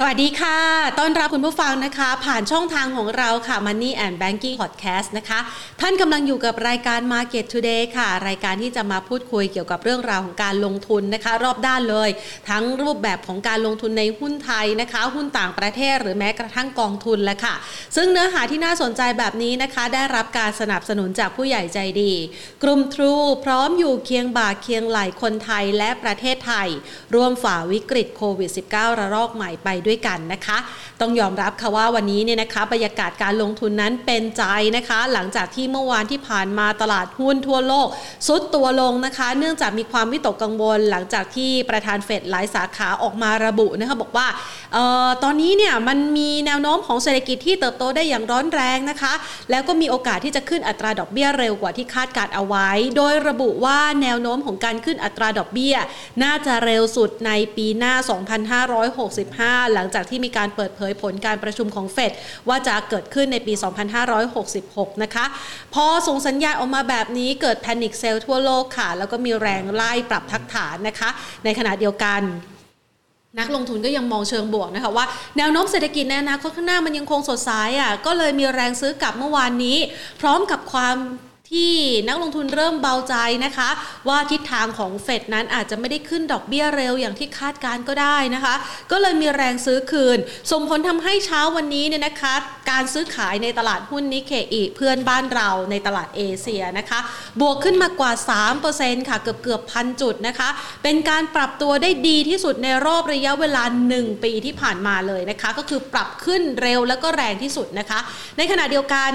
สวัสดีค่ะ ต้อนรับคุณผู้ฟังนะคะ ผ่านช่องทางของเราค่ะ Money and Banking Podcast นะคะ ท่านกำลังอยู่กับรายการ Market Today ค่ะ รายการที่จะมาพูดคุยเกี่ยวกับเรื่องราวของการลงทุนนะคะ รอบด้านเลย ทั้งรูปแบบของการลงทุนในหุ้นไทยนะคะ หุ้นต่างประเทศหรือแม้กระทั่งกองทุนแหละค่ะ ซึ่งเนื้อหาที่น่าสนใจแบบนี้นะคะ ได้รับการสนับสนุนจากผู้ใหญ่ใจดี กลุ่มทรูพร้อมอยู่เคียงบ่าเคียงไหลคนไทยและประเทศไทยร่วมฝ่าวิกฤตโควิด -19 ระลอกใหม่ไปด้วยกันนะคะ ต้องยอมรับค่ะว่าวันนี้เนี่ยนะคะบรรยากาศการลงทุนนั้นเป็นใจนะคะ หลังจากที่เมื่อวานที่ผ่านมาตลาดหุ้นทั่วโลกซุดตัวลงนะคะ เนื่องจากมีความวิตกกังวล หลังจากที่ประธานเฟดหลายสาขาออกมาระบุนะคะบอกว่าออตอนนี้เนี่ยมันมีแนวโน้มของเศรษฐกิจที่เติบโตได้อย่างร้อนแรงนะคะ แล้วก็มีโอกาสที่จะขึ้นอัตราดอกเบี้ยเร็วกว่าที่คาดการเอาไว้ โดยระบุว่าแนวโน้มของการขึ้นอัตราดอกเบี้ย น่าจะเร็วสุดในปีหน้า 2565หลังจากที่มีการเปิดเผยผลการประชุมของเฟดว่าจะเกิดขึ้นในปี 2566 นะคะ พอส่งสัญญาณออกมาแบบนี้เกิดแพนิคเซลทั่วโลกค่ะ แล้วก็มีแรงไล่ปรับทักฐานนะคะ ในขณะเดียวกันนักลงทุนก็ยังมองเชิงบวกนะคะว่าแนวโน้มเศรษฐกิจในอนาคตข้างหน้ามันยังคงสดใสอะก็เลยมีแรงซื้อกลับเมื่อวานนี้ พร้อมกับความ ที่นักลงทุนเริ่มเบาใจนะคะ ว่าทิศทางของเฟดนั้นอาจจะไม่ได้ขึ้นดอกเบี้ยเร็วอย่างที่คาดการก็ได้นะคะ ก็เลยมีแรงซื้อคืน ส่งผลทำให้เช้าวันนี้เนี่ยนะคะ การซื้อขายในตลาดหุ้นนิเคอีเพื่อนบ้านเราในตลาดเอเชียนะคะ บวกขึ้นมากว่า 3%ค่ะเกือบเกือบพันจุดนะคะ เป็นการปรับตัวได้ดีที่สุดในรอบระยะเวลา 1 ปีที่ผ่านมาเลยนะคะ ก็คือปรับขึ้นเร็วแล้วก็แรงที่สุดนะคะ ในขณะเดียวกัน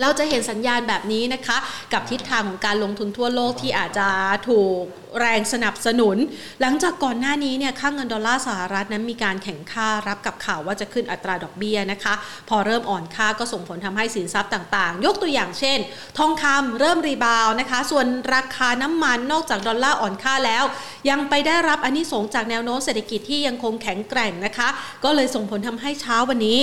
เราจะเห็นสัญญาณแบบนี้นะคะ กับทิศทางของการลงทุนทั่วโลกที่อาจจะถูกแรงสนับสนุน หลังจากก่อนหน้านี้เนี่ยค่างเงินดอลลาร์สหรัฐนั้นมีการแข่งค่ารับกับข่าวว่าจะขึ้นอัตราดอกเบี้ยนะคะ พอเริ่มอ่อนค่าก็ส่งผลทำให้สินทรัพย์ต่างๆ ยกตัวอย่างเช่น ทองคำเริ่มรีบาวนะคะ ส่วนราคาน้ำมันนอกจากดอลลาร์อ่อนค่าแล้ว ยังไปได้รับอนนิสงจากแนวโน้มเศรษฐกิจที่ยังคงแข็งแกร่งนะคะ ก็เลยส่งผลทำให้เช้าวันนี้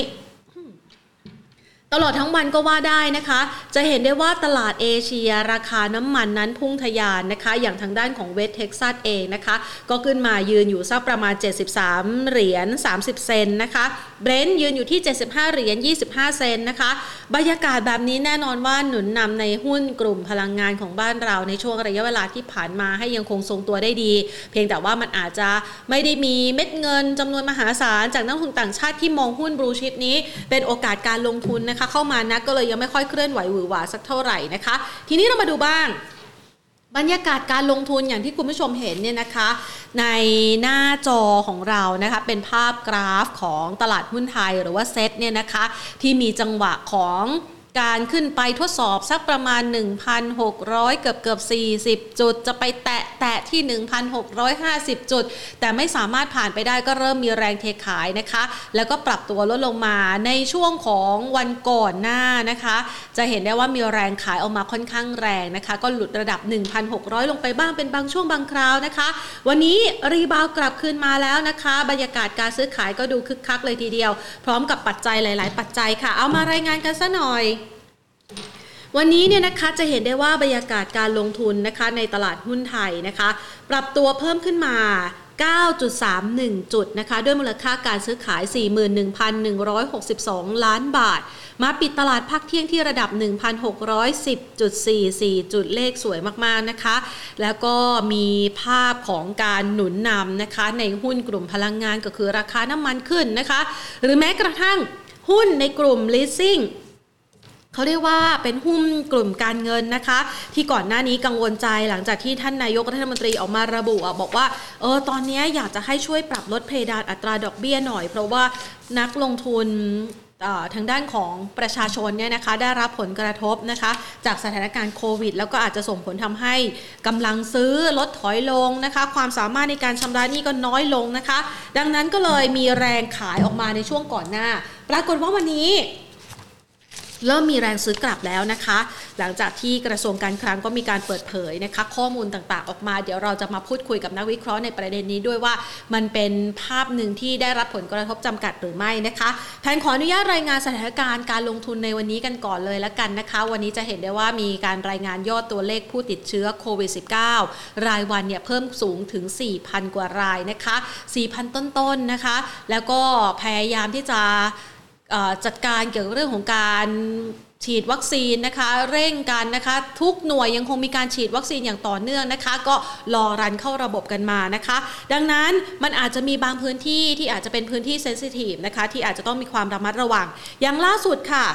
ตลอดทั้งวันก็ว่าได้นะคะ จะเห็นได้ว่าตลาดเอเชียราคาน้ำมันนั้นพุ่งทะยานนะคะ อย่างทางด้านของ West Texas เองนะคะ ก็ขึ้นมายืนอยู่สักประมาณ 73 เหรียญ 30 เซนต์นะคะ Brent ยืนอยู่ที่ 75 เหรียญ 25 เซนต์นะคะ บรรยากาศแบบนี้แน่นอนว่าหนุนนำในหุ้นกลุ่มพลังงานของบ้านเราในช่วงระยะเวลาที่ผ่านมาให้ยังคงทรงตัวได้ดี เพียงแต่ว่ามันอาจจะไม่ได้มีเม็ดเงินจำนวนมหาศาล จากนักลงทุนต่างชาติที่มองหุ้นบลูชิพนี้ เป็นโอกาสการลงทุนนะคะ เข้ามานะก็เลยยังไม่ค่อยเคลื่อนไหวหวือหวาสักเท่าไหร่นะคะ ทีนี้เรามาดูบ้าง บรรยากาศการลงทุนอย่างที่คุณผู้ชมเห็นเนี่ยนะคะ ในหน้าจอของเรานะคะเป็นภาพกราฟของตลาดหุ้นไทยหรือว่าเซ็ตเนี่ยนะคะที่มีจังหวะของ การขึ้นไปทดสอบสักประมาณ 1,600 เกือบเกือบ 40 จุด จะไปแตะแตะที่ 1,650 จุด แต่ไม่สามารถผ่านไปได้ก็เริ่มมีแรงเทขายนะคะ แล้วก็ปรับตัวลดลงมาในช่วงของวันก่อนหน้านะคะ จะเห็นได้ว่ามีแรงขายออกมาค่อนข้างแรงนะคะ ก็หลุดระดับ 1,600 ลงไปบ้างเป็นบางช่วงบางคราวนะคะ วันนี้รีบาวกลับคืนมาแล้วนะคะ บรรยากาศการซื้อขายก็ดูคึกคักเลยทีเดียว พร้อมกับปัจจัยหลาย ๆ ปัจจัยค่ะ เอามารายงานกันซะหน่อย วันนี้เนี่ยนะคะจะเห็นได้ว่าบรรยากาศการลงทุนนะคะในตลาดหุ้นไทยนะคะ ปรับตัวเพิ่มขึ้นมา 9.31 จุดนะคะ ด้วยมูลค่าการซื้อขาย 41,162 ล้านบาท มาปิดตลาดพักเที่ยงที่ระดับ 1,610.44 จุดเลขสวยมาก ๆ นะคะ แล้วก็มีภาพของการหนุนนำนะคะ ในหุ้นกลุ่มพลังงานก็คือราคาน้ำมันขึ้นนะคะ หรือแม้กระทั่งหุ้นในกลุ่ม leasing เขาเรียกว่าเป็นหุ้นกลุ่มการเงินนะคะ ที่ก่อนหน้านี้กังวลใจหลังจากที่ท่านนายกรัฐมนตรีออกมาระบุบอกว่าเออตอนนี้อยากจะให้ช่วยปรับลดเพดานอัตราดอกเบี้ยหน่อย เพราะว่านักลงทุนทางด้านของประชาชนเนี่ยนะคะได้รับผลกระทบนะคะจากสถานการณ์โควิด แล้วก็อาจจะส่งผลทำให้กำลังซื้อลดถอยลงนะคะความสามารถในการชำระหนี้ก็น้อยลงนะคะ ดังนั้นก็เลยมีแรงขายออกมาในช่วงก่อนหน้า ปรากฏว่าวันนี้ เริ่มมีแรงซื้อกลับแล้วนะคะ หลังจากที่กระทรวงการคลังก็มีการเปิดเผยนะคะ ข้อมูลต่างๆออกมา เดี๋ยวเราจะมาพูดคุยกับนักวิเคราะห์ในประเด็นนี้ด้วยว่า มันเป็นภาพหนึ่งที่ได้รับผลกระทบจำกัดหรือไม่นะคะแผนขออนุญาตรายงานสถานการณ์การลงทุนในวันนี้กันก่อนเลยละกันนะคะ วันนี้จะเห็นได้ว่ามีการรายงานยอดตัวเลขผู้ติดเชื้อโควิด -19 รายวันเนี่ยเพิ่มสูงถึง 4,000 กว่ารายนะคะ 4,000 ต้นๆนนะคะ แล้วก็พยายามที่จะ จัดการเกี่ยวกับเรื่องของการฉีดวัคซีนนะคะเร่งกันนะคะทุกหน่วยยังคงมีการฉีดวัคซีนอย่างต่อเนื่องนะคะ ก็รอรันเข้าระบบกันมานะคะ ดังนั้นมันอาจจะมีบางพื้นที่ที่อาจจะเป็นพื้นที่เซนซิทีฟนะคะที่อาจจะต้องมีความระมัดระวัง อย่างล่าสุดค่ะ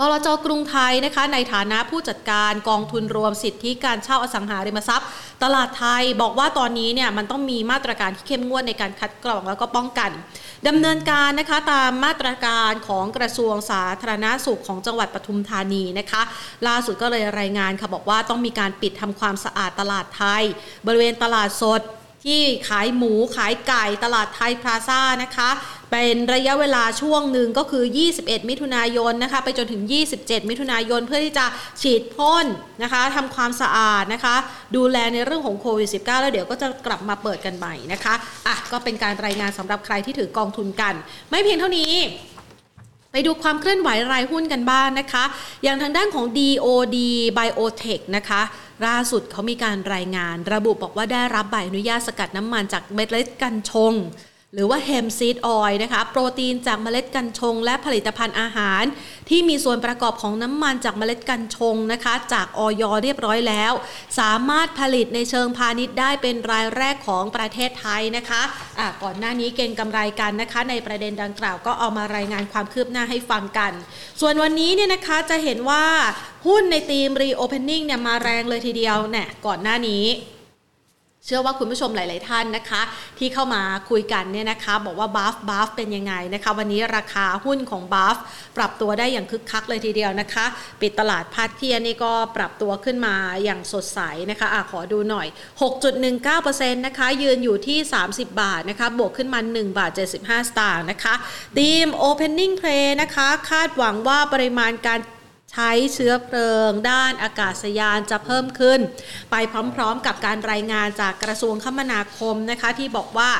บลจกรุงไทยนะคะในฐานะผู้จัดการกองทุนรวมสิทธิการเช่าอสังหาริมทรัพย์ ตลาดไทยบอกว่าตอนนี้เนี่ยมันต้องมีมาตรการที่เข้มงวดในการคัดกรองแล้วก็ป้องกันดำเนินการนะคะตามมาตรการของกระทรวงสาธารณาสุขของจังหวัดปทุมธานีนะคะ ล่าสุดก็เลยรายงานค่ะบอกว่าต้องมีการปิดทำความสะอาดตลาดไทย บริเวณตลาดสด ที่ขายหมูขายไก่ตลาดไทยพลาซ่านะคะ เป็นระยะเวลาช่วงหนึ่งก็คือ 21 มิถุนายนนะคะ ไปจนถึง 27 มิถุนายนเพื่อที่จะฉีดพ่นนะคะทำความสะอาดนะคะ ดูแลในเรื่องของโควิด -19 แล้วเดี๋ยวก็จะกลับมาเปิดกันใหม่นะคะอะก็เป็นการรายงานสำหรับใครที่ถือกองทุนกัน ไม่เพียงเท่านี้ ไปดูความเคลื่อนไหวรายหุ้นกันบ้างนนะคะ อย่างทางด้านของ DOD Biotech นะคะล่าสุดเขามีการรายงาน ระบุบอกว่าได้รับใบอนุญาตสกัดน้ำมันจากเม็ดเล็ดกัญชง หรือว่าเฮมซีดออยนะคะ โปรตีนจากเมล็ดกัญชง และผลิตภัณฑ์อาหาร ที่มีส่วนประกอบของน้ำมันจากเมล็ดกัญชงนะคะ จากออยเรียบร้อยแล้ว สามารถผลิตในเชิงพาณิชย์ได้เป็นรายแรกของประเทศไทยนะคะะก่อนหน้านี้เก่งกำไรกันนะคะ ในประเด็นดังกล่าวก็เอามารายงานความคืบหน้าให้ฟังกัน ส่วนวันนี้เนี่ยนะคะจะเห็นว่าหุ้นในทีม reopening เนี่ยมาแรงเลยทีเดียวเนี่ยก่อนหน้านี้ เชื่อว่าคุณผู้ชมหลาย ๆ ท่านนะคะ ที่เข้ามาคุยกันเนี่ยนะคะ บอกว่าบัฟบัฟเป็นยังไงนะคะ วันนี้ราคาหุ้นของ BAFS ปรับตัวได้อย่างคึกคักเลยทีเดียวนะคะ ปิดตลาดภาคเช้านี้ก็ปรับตัวขึ้นมาอย่างสดใสนะคะอะขอดูหน่อย 6.19%นะคะยืนอยู่ที่ 30 บาทนะคะบวกขึ้นมา 1 บาท 75 สตางค์นะคะทีม Opening Play นะคะ คาดหวังว่าปริมาณการ ใช้เชื้อเพลิง ด้านอากาศยานจะเพิ่มขึ้น ไปพร้อมๆกับการรายงานจากกระทรวงคมนาคมนะคะที่บอกว่า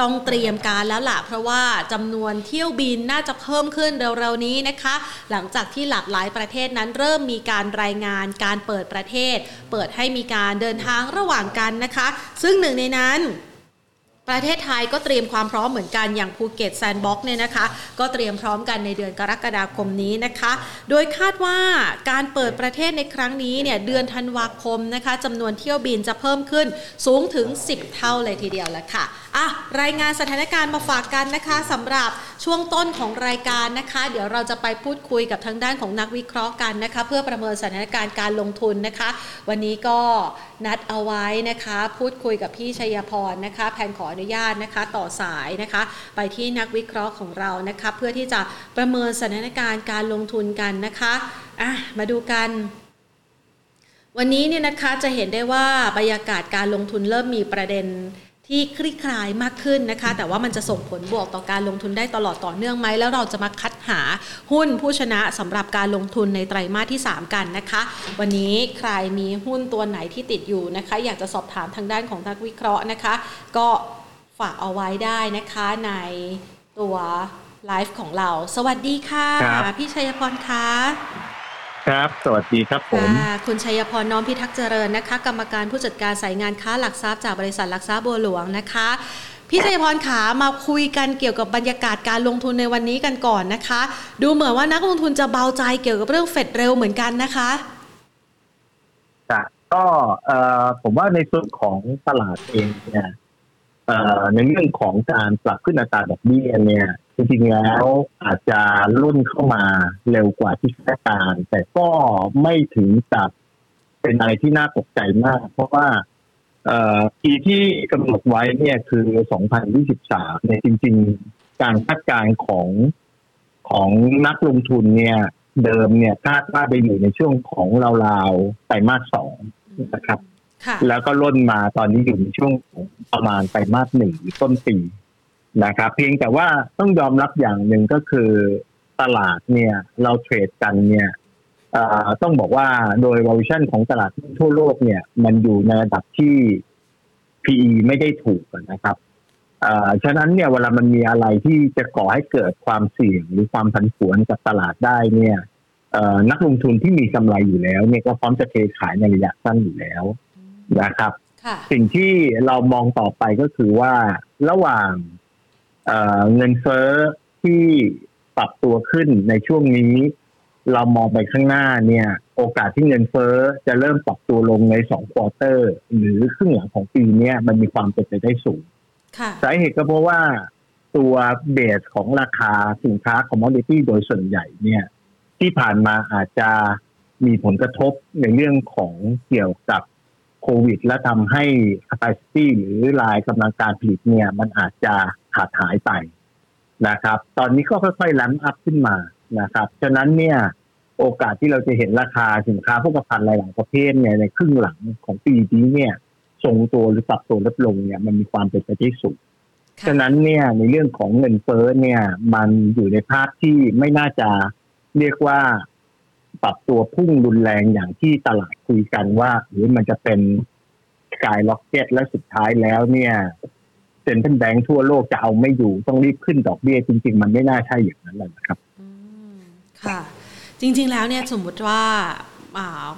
ต้องเตรียมการแล้วล่ะ เพราะว่าจำนวนเที่ยวบินน่าจะเพิ่มขึ้นเร็วๆนี้นะคะ หลังจากที่หลากหลายประเทศนั้นเริ่มมีการรายงานการเปิดประเทศ เปิดให้มีการเดินทางระหว่างกันนะคะ ซึ่งหนึ่งในนั้น ประเทศไทยก็เตรียมความพร้อมเหมือนกันอย่างภูเก็ต Sandbox เนี่ยนะคะ ก็เตรียมพร้อมกันในเดือนกรกฎาคมนี้นะคะ โดยคาดว่าการเปิดประเทศในครั้งนี้เนี่ยเดือนธันวาคมนะคะจำนวนเที่ยวบินจะเพิ่มขึ้นสูงถึง 10 เท่าเลยทีเดียวแล้วค่ะ อะรายงานสถานการณ์มาฝากกันนะคะสำหรับช่วงต้นของรายการนะคะ เดี๋ยวเราจะไปพูดคุยกับทางด้านของนักวิเคราะห์กันนะคะ เพื่อประเมินสถานการณ์การลงทุนนะคะ วันนี้ก็นัดเอาไว้นะคะ พูดคุยกับพี่ชัยพรนะคะ แผนขออนุญาตนะคะ ต่อสายนะคะ ไปที่นักวิเคราะห์ของเรานะคะ เพื่อที่จะประเมินสถานการณ์การลงทุนกันนะคะอะมาดูกันวันนี้เนี่ยนะคะจะเห็นได้ว่าบรรยากาศการลงทุนเริ่มมีประเด็น ที่คลี่คลายมากขึ้นนะคะ แต่ว่ามันจะส่งผลบวกต่อการลงทุนได้ตลอดต่อเนื่องไหมแล้วเราจะมาคัดหาหุ้นผู้ชนะสำหรับการลงทุนในไตรมาสที่ 3 กันนะคะ วันนี้ใครมีหุ้นตัวไหนที่ติดอยู่นะคะ อยากจะสอบถามทางด้านของนักวิเคราะห์นะคะ ก็ฝากเอาไว้ได้นะคะในตัวไลฟ์ของเรา สวัสดีค่ะ พี่ชัยพรคะ ครับ สวัสดีครับผมคุณชัยพรน้อมพิทักษ์เจริญนะคะ กรรมการผู้จัดการสายงานค้าหลักทรัพย์จากบริษัทหลักทรัพย์บัวหลวงนะคะพี่ชัยพรขามาคุยกันเกี่ยวกับบรรยากาศการลงทุนในวันนี้กันก่อนนะคะ ดูเหมือนว่านักลงทุนจะเบาใจเกี่ยวกับเรื่องเฟดเร็วเหมือนกันนะคะก็เอ่อผมว่าในส่วนของตลาดเองเนี่ยในเรื่องของการปรับขึ้นอัตราดอกเบี้ยเนี่ย จริงๆแล้วอาจจะรุ่นเข้ามาเร็วกว่าที่คาดการ แต่ก็ไม่ถึงกับเป็นอะไรที่น่าตกใจมาก เพราะว่าปีที่กำหนดไว้เนี่ยคือ 2023 เนี่ยจริง ๆ การคาดการณ์ของของนักลงทุนเนี่ย เดิมเนี่ยคาดว่าจะอยู่ในช่วงของราวๆไตรมาสสองนะครับ แล้วก็ล่นมาตอนนี้อยู่ในช่วงประมาณไตรมาสหนึ่งต้นปี นะครับ เพียงแต่ว่าต้องยอมรับอย่างหนึ่งก็คือตลาดเนี่ย เราเทรดกันเนี่ยต้องบอกว่าโดย valuation ของตลาดทั่วโลกเนี่ย มันอยู่ในระดับที่ PE ไม่ได้ถูกนะครับฉะนั้นเนี่ยเวลามันมีอะไรที่จะก่อให้เกิดความเสี่ยงหรือความผันผวนกับตลาดได้เนี่ยนักลงทุนที่มีกำไรอยู่แล้วเนี่ยก็พร้อมจะเทขายในระยะสั้นอยู่แล้วนะครับ สิ่งที่เรามองต่อไปก็คือว่าระหว่าง เงินเฟ้อที่ปรับตัวขึ้นในช่วงนี้ เรามองไปข้างหน้าเนี่ย โอกาสที่เงินเฟ้อจะเริ่มปรับตัวลงในสองควอเตอร์ หรือครึ่งหลังของปีนี้มันมีความเป็นไปได้สูงสาเหตุก็เพราะว่าตัวเบสของราคาสินค้าคอมมอดิตี้โดยส่วนใหญ่เนี่ย ที่ผ่านมาอาจจะมีผลกระทบในเรื่องของเกี่ยวกับโควิด และทำให้ capacity หรือรายกำลังการผลิตเนี่ย มันอาจจะ ขาดหายไปนะครับ ตอนนี้ก็ค่อยๆล้ำอัพขึ้นมานะครับ ฉะนั้นเนี่ยโอกาสที่เราจะเห็นราคาสินค้าพวกภัณฑ์หลาย ๆ ประเภทเนี่ยในครึ่งหลังของปีนี้เนี่ยทรงตัวหรือปรับตัวลดลงเนี่ยมันมีความเป็นไปได้สูงฉะนั้นเนี่ยในเรื่องของเงินเฟ้อเนี่ย มันอยู่ในภาพที่ไม่น่าจะเรียกว่าปรับตัวพุ่งรุนแรงอย่างที่ตลาดคุยกันว่าหรือมันจะเป็น skyrocket และสุดท้ายแล้วเนี่ย central bank ทั่วโลกจะเอาไม่อยู่ต้องรีบขึ้นดอกเบี้ยจริง ๆ มันไม่น่าใช่อย่างนั้นเลยนะครับค่ะ จริง ๆ แล้วเนี่ยสมมติว่า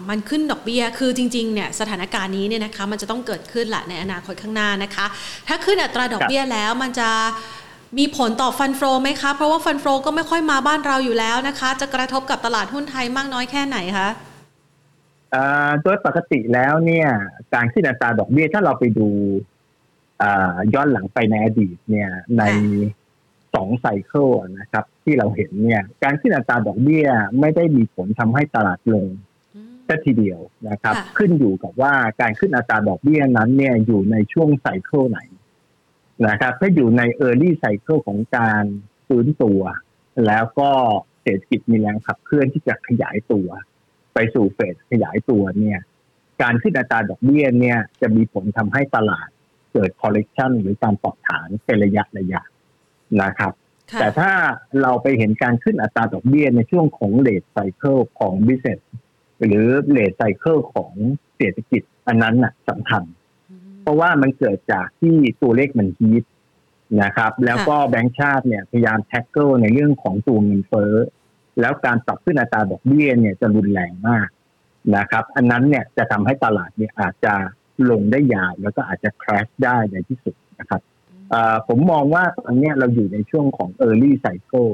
มันขึ้นดอกเบี้ย คือจริงๆ เนี่ยสถานการณ์นี้เนี่ยนะคะมันจะต้องเกิดขึ้นแหละในอนาคตข้างหน้านะคะ ถ้าขึ้นอัตราดอกเบี้ยแล้วมันจะมีผลต่อฟันโฟไหมคะ เพราะว่าฟันโฟก็ไม่ค่อยมาบ้านเราอยู่แล้วนะคะ จะกระทบกับตลาดหุ้นไทยมากน้อยแค่ไหนคะโดยปกติแล้วเนี่ย การขึ้นอัตราดอกเบี้ยถ้าเราไปดู ย้อนหลังไปในอดีตเนี่ยในสองไซเคิลนะครับ ที่เราเห็นเนี่ย การขึ้นอัตราดอกเบี้ยไม่ได้มีผลทำให้ตลาดลงแค่ทีเดียวนะครับ ขึ้นอยู่กับว่าการขึ้นอัตราดอกเบี้ยนั้นเนี่ยอยู่ในช่วงไซเคิลไหนนะครับ ถ้าอยู่ใน Early Cycle ของการฟื้นตัว แล้วก็เศรษฐกิจมีแรงขับเคลื่อนที่จะขยายตัว ไปสู่เฟสขยายตัวเนี่ย การขึ้นอัตราดอกเบี้ยเนี่ยจะมีผลทำให้ตลาด เกิด correction หรือการปรับฐานเป็นระยะระยะนะครับ แต่ถ้าเราไปเห็นการขึ้นอัตราดอกเบี้ยในช่วงของเลทไซเคิลของ business หรือ late cycle ของเศรษฐกิจอันนั้นน่ะสำคัญ เพราะว่ามันเกิดจากที่ตัวเลขมัน heat นะครับ แล้วก็แบงก์ชาติเนี่ยพยายาม tackle ในเรื่องของตัวเงินเฟ้อแล้วการปรับขึ้นอัตราดอกเบี้ยเนี่ยจะรุนแรงมากนะครับ อันนั้นเนี่ยจะทำให้ตลาดเนี่ยอาจจะ ลงได้ยาวแล้วก็อาจจะ crash ได้ในที่สุดนะครับผมมองว่าตอนนี้เราอยู่ในช่วงของ early cycle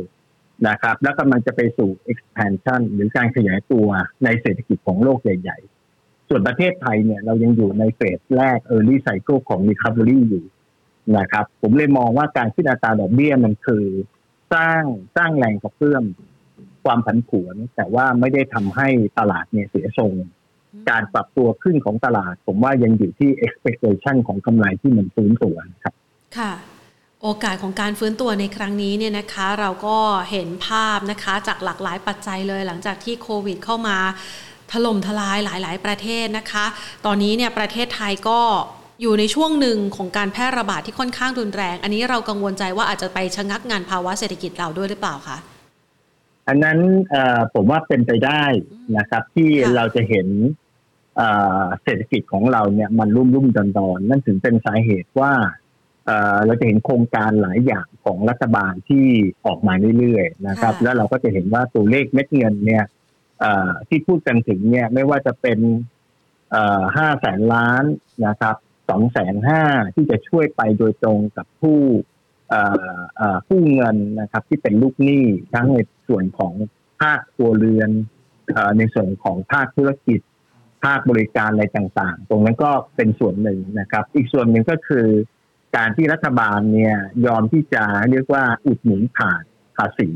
นะครับ แล้วกำลังจะไปสู่ expansion หรือการขยายตัวในเศรษฐกิจของโลกใหญ่ ๆ ส่วนประเทศไทยเนี่ยเรายังอยู่ในเฟสแรก early cycle ของ recovery อยู่นะครับ ผมเลยมองว่าการขึ้นอัตราดอกเบี้ยมันคือ สร้างสร้างแรงกระเพื่อมความผันผวน แต่ว่าไม่ได้ทำให้ตลาดเนี่ยเสียทรง การปรับตัวขึ้นของตลาด ผมว่ายังอยู่ที่ expectation ของกำไรที่มันฟื้นตัวครับ ค่ะ โอกาสของการฟื้นตัวในครั้งนี้เนี่ยนะคะ เราก็เห็นภาพนะคะจากหลากหลายปัจจัยเลยหลังจากที่โควิดเข้ามาถล่มทลายหลาย ๆ ประเทศนะคะ ตอนนี้เนี่ยประเทศไทยก็อยู่ในช่วงหนึ่งของการแพร่ระบาดที่ค่อนข้างรุนแรง อันนี้เรากังวลใจว่าอาจจะไปชะงักงานภาวะเศรษฐกิจเราด้วยหรือเปล่าคะอันนั้นผมว่าเป็นไปได้นะครับ ที่เราจะเห็น เศรษฐกิจของเราเนี่ยมันรุ่มรุ่มดอนดอนนั่นถึงเป็นสาเหตุว่าเราจะเห็นโครงการหลายอย่างของรัฐบาลที่ออกมาเรื่อยๆนะครับ แล้วเราก็จะเห็นว่าตัวเลขเม็ดเงินเนี่ยที่พูดกันถึงเนี่ยไม่ว่าจะเป็นห้าแสนล้านนะครับสองแสนห้าที่จะช่วยไปโดยตรงกับผู้ผู้เงินนะครับ ที่เป็นลูกหนี้ทั้งในส่วนของภาคครัวเรือนในส่วนของภาคธุรกิจ ภาคบริการอะไรต่างๆ ตรงนั้นก็เป็นส่วนหนึ่งนะครับ อีกส่วนหนึ่งก็คือการที่รัฐบาลเนี่ยยอมที่จะเรียกว่าอุดหนุนผ่านภาษี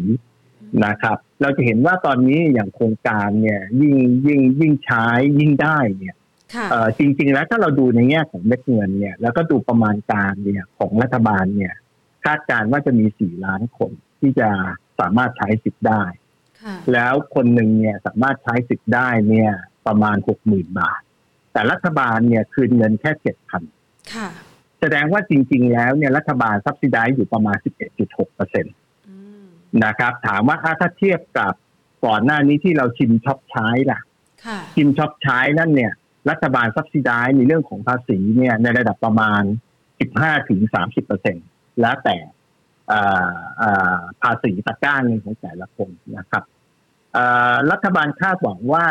นะครับ เราจะเห็นว่าตอนนี้อย่างโครงการเนี่ยยิ่งยิ่งยิ่งใช้ยิ่งได้เนี่ยจริง ๆ แล้วถ้าเราดูในแง่ของเม็ดเงินเนี่ย แล้วก็ดูประมาณการเนี่ยของรัฐบาลเนี่ย คาดการณ์ว่าจะมีสี่ล้านคนที่จะสามารถใช้สิทธิ์ได้ แล้วคนหนึ่งเนี่ยสามารถใช้สิทธิ์ได้เนี่ย ประมาณหกหมื่นบาท แต่รัฐบาลเนี่ยคืนเงินแค่เจ็ดพันแสดงว่าจริง ๆ แล้วเนี่ยรัฐบาล subsidize อยู่ประมาณ11.6เปอร์เซ็นต์นะครับ ถามว่าถ้าเทียบกับก่อนหน้านี้ที่เราชิมช็อปใช้ล่ะชิมช็อปใช้นั่นเนี่ย รัฐบาล subsidize ในเรื่องของภาษีเนี่ย ในระดับประมาณ15ถึง30เปอร์เซ็นแล้วแต่ภาษีตะก้าเงินของแต่ละคนนะครับรัฐบาลคาดหวังว่า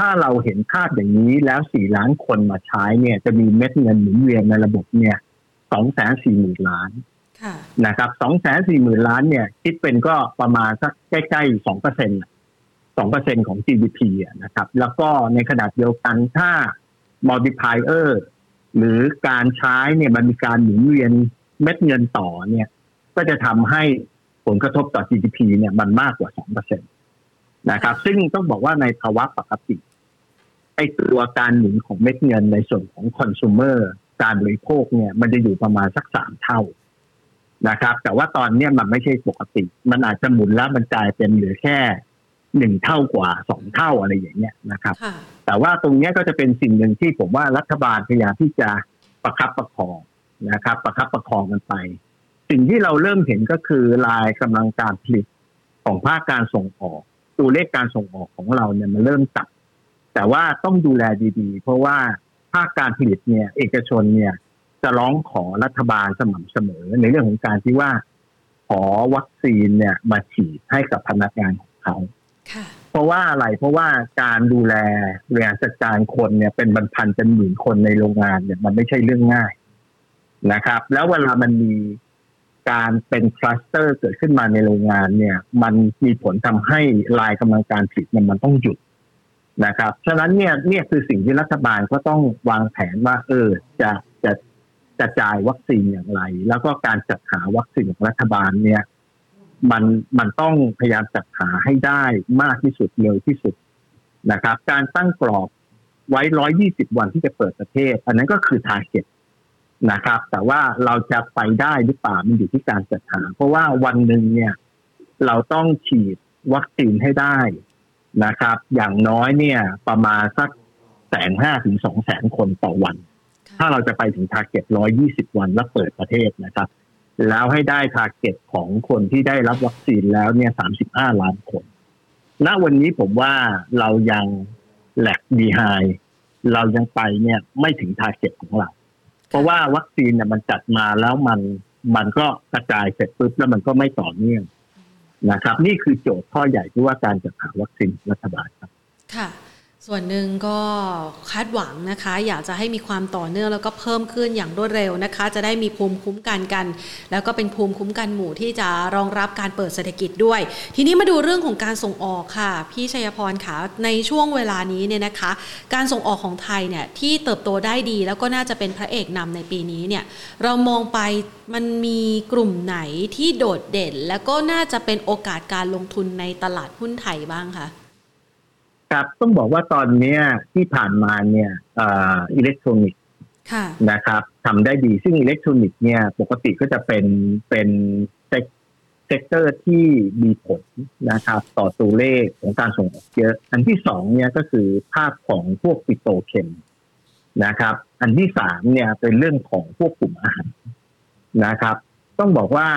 ถ้าเราเห็นภาพอย่างนี้แล้วสี่ล้านคนมาใช้เนี่ย จะมีเม็ดเงินหมุนเวียนในระบบเนี่ยสองแสนสี่หมื่นล้านนะครับสองแสนสี่หมื่นล้านเนี่ย คิดเป็นก็ประมาณสักใกล้ๆสองเปอร์เซ็นต์สองเปอร์เซ็นของ GDP นะครับ แล้วก็ในขนาดเดียวกันถ้า multiplier หรือการใช้เนี่ยมันมีการหมุนเวียนเม็ดเงินต่อเนี่ย ก็จะทำให้ผลกระทบต่อ GDP เนี่ยมันมากกว่าสองเปอร์เซ็นตนะครับ ซึ่งต้องบอกว่าในภาวะปกติ ไอ้ตัวการหมุนของเม็ดเงินในส่วนของคอน sumer การบริโภคเนี่ย มันจะอยู่ประมาณสักสามเท่านะครับ แต่ว่าตอนนี้มันไม่ใช่ปกติ มันอาจจะหมุนแล้วมันกลายเป็นเหลือแค่หนึ่งเท่ากว่าสองเท่าอะไรอย่างเงี้ยนะครับ แต่ว่าตรงนี้ก็จะเป็นสิ่งหนึ่งที่ผมว่ารัฐบาลพยายามที่จะประคับประคองนะครับ ประคับประคองกันไป สิ่งที่เราเริ่มเห็นก็คือลายกำลังการผลิตของภาคการส่งออก ตัวเลขการส่งออกของเราเนี่ยมันเริ่มตับ แต่ว่าต้องดูแลดีๆ เพราะว่าภาคการผลิตเนี่ย เอกชนเนี่ยจะร้องขอรัฐบาลสม่ำเสมอ ในเรื่องของการที่ว่า ขอวัคซีนเนี่ย มาฉีดให้กับพนักงานของเขาเพราะว่าอะไรเพราะว่าการดูแลบริหารจัดการคนเนี่ย เป็นบรรพันเป็นหมื่นคนในโรงงานเนี่ยมันไม่ใช่เรื่องง่ายนะครับ แล้วเวลามันมีการเป็นคลัสเตอร์เกิดขึ้นมาในโรงงานเนี่ย มันมีผลทำให้ลายกำลังการผลิตมันมันต้องหยุด นะครับฉะนั้นเนี่ยเนี่ยคือสิ่งที่รัฐบาลก็ต้องวางแผนว่า เออจะจะจะจายวัคซีนอย่างไร แล้วก็การจัดหาวัคซีนของรัฐบาลเนี่ย มันมันต้องพยายามจัดหาให้ได้มากที่สุดเร็วที่สุดนะครับ การตั้งกรอบไว้ร้อยยี่สิบวันที่จะเปิดประเทศ อันนั้นก็คือทาร์เก็ตนะครับ แต่ว่าเราจะไปได้หรือเปล่ามันอยู่ที่การจัดหา เพราะว่าวันหนึ่งเนี่ย เราต้องฉีดวัคซีนให้ได้ นะครับ อย่างน้อยเนี่ย ประมาณสักแสนห้าถึงสองแสนคนต่อวัน ถ้าเราจะไปถึง target ร้อยยี่สิบวันแล้วเปิดประเทศนะครับ แล้วให้ได้ target ของคนที่ได้รับวัคซีนแล้วเนี่ยสามสิบห้าล้านคน ณวันนี้ผมว่าเรายัง lag behind เรายังไปเนี่ยไม่ถึง target ของเรา เพราะว่าวัคซีนเนี่ยมันจัดมาแล้วมันมันก็กระจายเสร็จปุ๊บแล้วมันก็ไม่ต่อเนื่อง นะครับ นี่คือโจทย์ข้อใหญ่ที่ว่าการจัดหาวัคซีนรัฐบาลครับ ค่ะ ส่วนหนึ่งก็คาดหวังนะคะ อยากจะให้มีความต่อเนื่องแล้วก็เพิ่มขึ้นอย่างรวดเร็วนะคะ จะได้มีภูมิคุ้มกันกัน แล้วก็เป็นภูมิคุ้มกันหมู่ที่จะรองรับการเปิดเศรษฐกิจด้วย ทีนี้มาดูเรื่องของการส่งออกค่ะ พี่ชัยพรค่ะในช่วงเวลานี้เนี่ยนะคะ การส่งออกของไทยเนี่ยที่เติบโตได้ดี แล้วก็น่าจะเป็นพระเอกนำในปีนี้เนี่ยเรามองไปมันมีกลุ่มไหนที่โดดเด่น แล้วก็น่าจะเป็นโอกาสการลงทุนในตลาดหุ้นไทยบ้างคะ ครับต้องบอกว่าตอนนี้ที่ผ่านมาเนี่ยอิเล็กทรอนิกส์นะครับทำได้ดีซึ่งอิเล็กทรอนิกส์เนี่ยปกติก็จะเป็นเป็น sector ที่มีผลนะครับ ต่อตัวเลขของการส่งออกเยอะ อันที่สองเนี่ยก็คือภาพของพวก petrochemนะครับ อันที่สามเนี่ยเป็นเรื่องของพวกกลุ่มอาหารนะครับ ต้องบอกว่า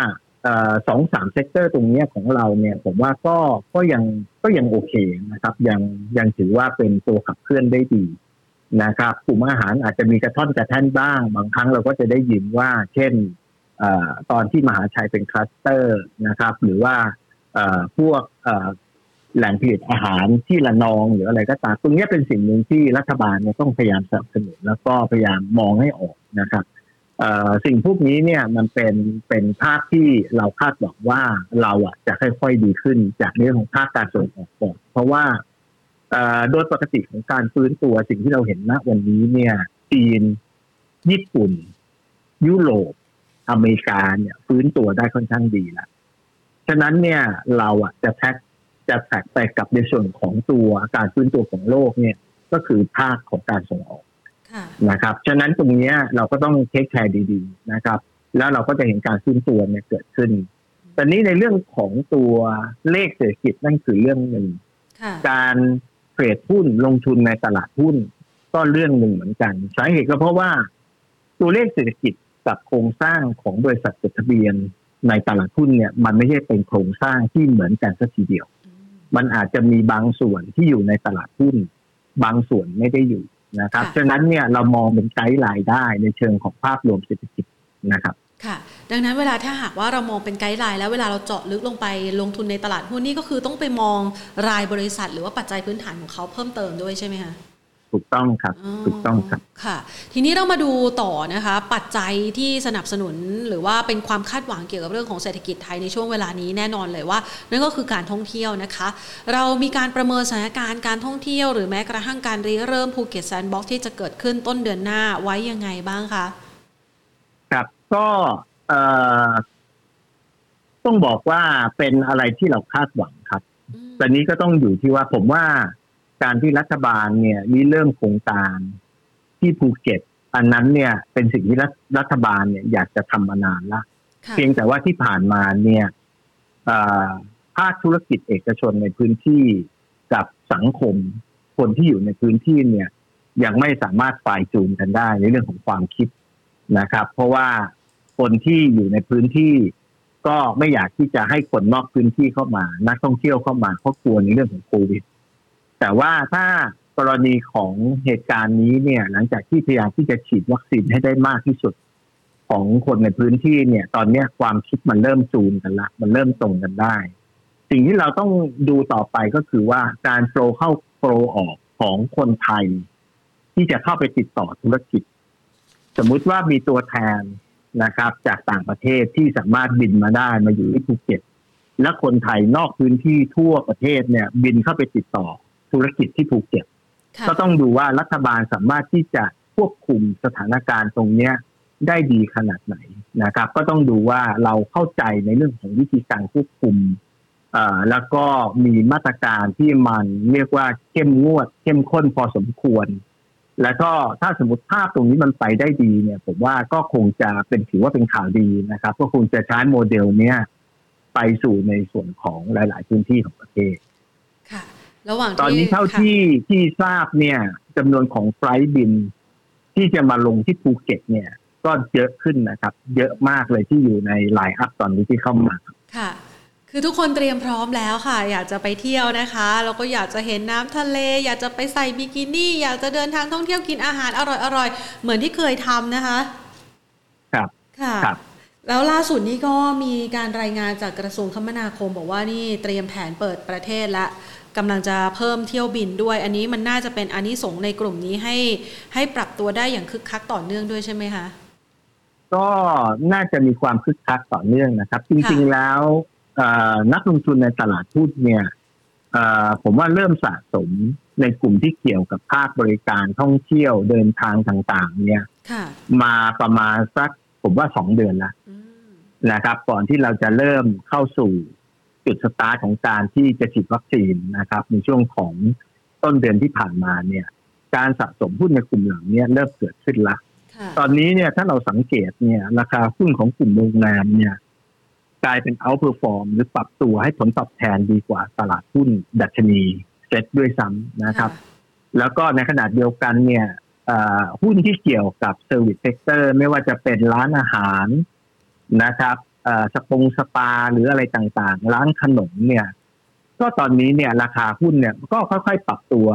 สองสาม sector ตรงนี้ของเราเนี่ยผมว่าก็ก็ยังก็ยังโอเคนะครับยังยังถือว่าเป็นตัวขับเคลื่อนได้ดีนะครับกลุ่มอาหารอาจจะมีกระท่อนกระแท่นบ้าง บางครั้งเราก็จะได้ยินว่า เช่นตอนที่มหาชัยเป็นคลัสเตอร์นะครับ หรือว่าพวกแหล่งผลิตอาหารที่ระนองหรืออะไรก็ตามตรงนี้เป็นสิ่งหนึ่งที่รัฐบาลเนี่ยต้องพยายามสนับสนุนแล้วก็พยายามมองให้ออกนะครับ สิ่งพวกนี้เนี่ยมันเป็นเป็นภาพที่เราคาดหวังว่าเราอะจะค่อยๆดีขึ้นจากเรื่องของภาคการส่งออกก่อนเพราะว่าโดยปกติของการฟื้นตัวสิ่งที่เราเห็นณวันนี้เนี่ยจีน ญี่ปุ่น ยุโรปอเมริกาเนี่ยฟื้นตัวได้ค่อนข้างดีแล้วฉะนั้นเนี่ยเราอะจะแท็กจะแท็กไปกับในส่วนของตัวการฟื้นตัวของโลกเนี่ยก็คือภาคของการส่งออก นะครับฉะนั้นตรงนี้เราก็ต้องเทคแคร์ดีๆนะครับ แล้วเราก็จะเห็นการขึ้นตัวเนี่ยเกิดขึ้นแต่นี้ในเรื่องของตัวเลขเศรษฐกิจนั่นคือเรื่องหนึ่งการเทรดหุ้นลงทุนในตลาดหุ้นก็เรื่องหนึ่งเหมือนกัน สาเหตุก็เพราะว่า ตัวเลขเศรษฐกิจกับโครงสร้างของบริษัทจดทะเบียนในตลาดหุ้นเนี่ย มันไม่ใช่เป็นโครงสร้างที่เหมือนกันสักทีเดียว มันอาจจะมีบางส่วนที่อยู่ในตลาดหุ้น บางส่วนไม่ได้อยู่ นะครับฉะนั้นเนี่ยเรามองเป็น guideline ได้ในเชิงของภาพรวมเศรษฐกิจนะครับค่ะ ดังนั้นเวลาถ้าหากว่าเรามองเป็น guideline แล้วเวลาเราเจาะลึกลงไปลงทุนในตลาดหุ้นนี่ก็คือต้องไปมองรายบริษัท หรือว่าปัจจัยพื้นฐานของเขาเพิ่มเติมด้วยใช่ไหมคะ ถูกต้องครับ ถูกต้องครับค่ะ ทีนี้เรามาดูต่อนะคะ ปัจจัยที่สนับสนุนหรือว่าเป็นความคาดหวังเกี่ยวกับเรื่องของเศรษฐกิจไทยในช่วงเวลานี้แน่นอนเลยว่า นั่นก็คือการท่องเที่ยวนะคะ เรามีการประเมินสถานการณ์การท่องเที่ยว หรือแม้กระทั่งการริเริ่มภูเก็ต Sandbox ที่จะเกิดขึ้นต้นเดือนหน้าไว้ยังไงบ้างคะครับก็ต้องบอกว่าเป็นอะไรที่เราคาดหวังครับตอนนี้ก็ต้องอยู่ที่ว่าผมว่า การที่รัฐบาลเนี่ยริเริ่มโครงการที่ภูเก็ต อันนั้นเนี่ยเป็นสิ่งที่รัฐบาลเนี่ยอยากจะทำมานานละเพียงแต่ว่าที่ผ่านมาเนี่ยภาคธุรกิจเอกชนในพื้นที่กับสังคมคนที่อยู่ในพื้นที่เนี่ย ยังไม่สามารถฝ่ายจูนกันได้ในเรื่องของความคิดนะครับ เพราะว่าคนที่อยู่ในพื้นที่ก็ไม่อยากที่จะให้คนนอกพื้นที่เข้ามา นักท่องเที่ยวเข้ามาเพราะกลัวในเรื่องของโควิด แต่ว่าถ้ากรณีของเหตุการณ์นี้เนี่ย หลังจากที่พยายามที่จะฉีดวัคซีนให้ได้มากที่สุดของคนในพื้นที่เนี่ย ตอนนี้ความคิดมันเริ่มจูนกันละ มันเริ่มตรงกันได้ สิ่งที่เราต้องดูต่อไปก็คือว่าการโปรเข้าโปรออกของคนไทย ที่จะเข้าไปติดต่อธุรกิจ สมมุติว่ามีตัวแทนนะครับ จากต่างประเทศที่สามารถบินมาได้มาอยู่ที่ภูเก็ตและคนไทยนอกพื้นที่ทั่วประเทศเนี่ย บินเข้าไปติดต่อ ธุรกิจที่ภูเก็ตก็ต้องดูว่ารัฐบาลสามารถที่จะควบคุมสถานการณ์ตรงเนี้ยได้ดีขนาดไหนนะครับ ก็ต้องดูว่าเราเข้าใจในเรื่องของวิธีการควบคุมแล้วก็มีมาตรการที่มันเรียกว่าเข้มงวด เข้มข้นพอสมควร แล้วก็ถ้าสมมติภาพตรงนี้มันไปได้ดีเนี่ย ผมว่าก็คงจะเป็นถือว่าเป็นข่าวดีนะครับ ก็คงจะใช้โมเดลเนี้ยไปสู่ในส่วนของหลาย ๆ พื้นที่ของประเทศค่ะ ระหว่างตอนนี้เท่าที่ที่ทราบเนี่ยจำนวนของ flight บิน ที่จะมาลงที่ภูเก็ตเนี่ย ก็เยอะขึ้นนะครับ เยอะมากเลยที่อยู่ใน line up ตอนนี้ที่เข้ามาค่ะคือทุกคนเตรียมพร้อมแล้วค่ะ อยากจะไปเที่ยวนะคะแล้วก็อยากจะเห็นน้ำทะเล อยากจะไปใส่บิกินี่ อยากจะเดินทางท่องเที่ยวกินอาหารอร่อยๆเหมือนที่เคยทำนะคะ ครับค่ะแล้วล่าสุดนี้ก็มีการรายงานจากกระทรวงคมนาคม บอกว่านี่เตรียมแผนเปิดประเทศและ กำลังจะเพิ่มเที่ยวบินด้วย อันนี้มันน่าจะเป็นอันนี้สงในกลุ่มนี้ให้ให้ปรับตัวได้อย่างคึกคักต่อเนื่องด้วยใช่ไหมคะก็น่าจะมีความคึกคักต่อเนื่องนะครับ จริงๆแล้วนักลงทุนในตลาดทุนเนี่ยผมว่าเริ่มสะสมในกลุ่มที่เกี่ยวกับภาคบริการท่องเที่ยวเดินทางต่าง ๆ เนี่ยมาประมาณสักผมว่าสองเดือนแล้วนะครับ ก่อนที่เราจะเริ่มเข้าสู่ จุดสตาร์ทของการที่จะฉีดวัคซีนนะครับ ในช่วงของต้นเดือนที่ผ่านมาเนี่ย การสะสมหุ้นในกลุ่มเหล่านี้เริ่มเกิดขึ้นละตอนนี้เนี่ยถ้าเราสังเกตเนี่ย ราคาหุ้นของกลุ่มโรงแรมเนี่ยกลายเป็น outperform หรือปรับตัวให้ผลตอบแทนดีกว่าตลาดหุ้นดัชนีเซ็ตด้วยซ้ำนะครับ แล้วก็ในขณะเดียวกันเนี่ยหุ้นที่เกี่ยวกับ service sector ไม่ว่าจะเป็นร้านอาหารนะครับ สปงสปาหรืออะไรต่างๆ ร้านขนมเนี่ย ก็ตอนนี้เนี่ยราคาหุ้นเนี่ยก็ค่อยๆปรับตัว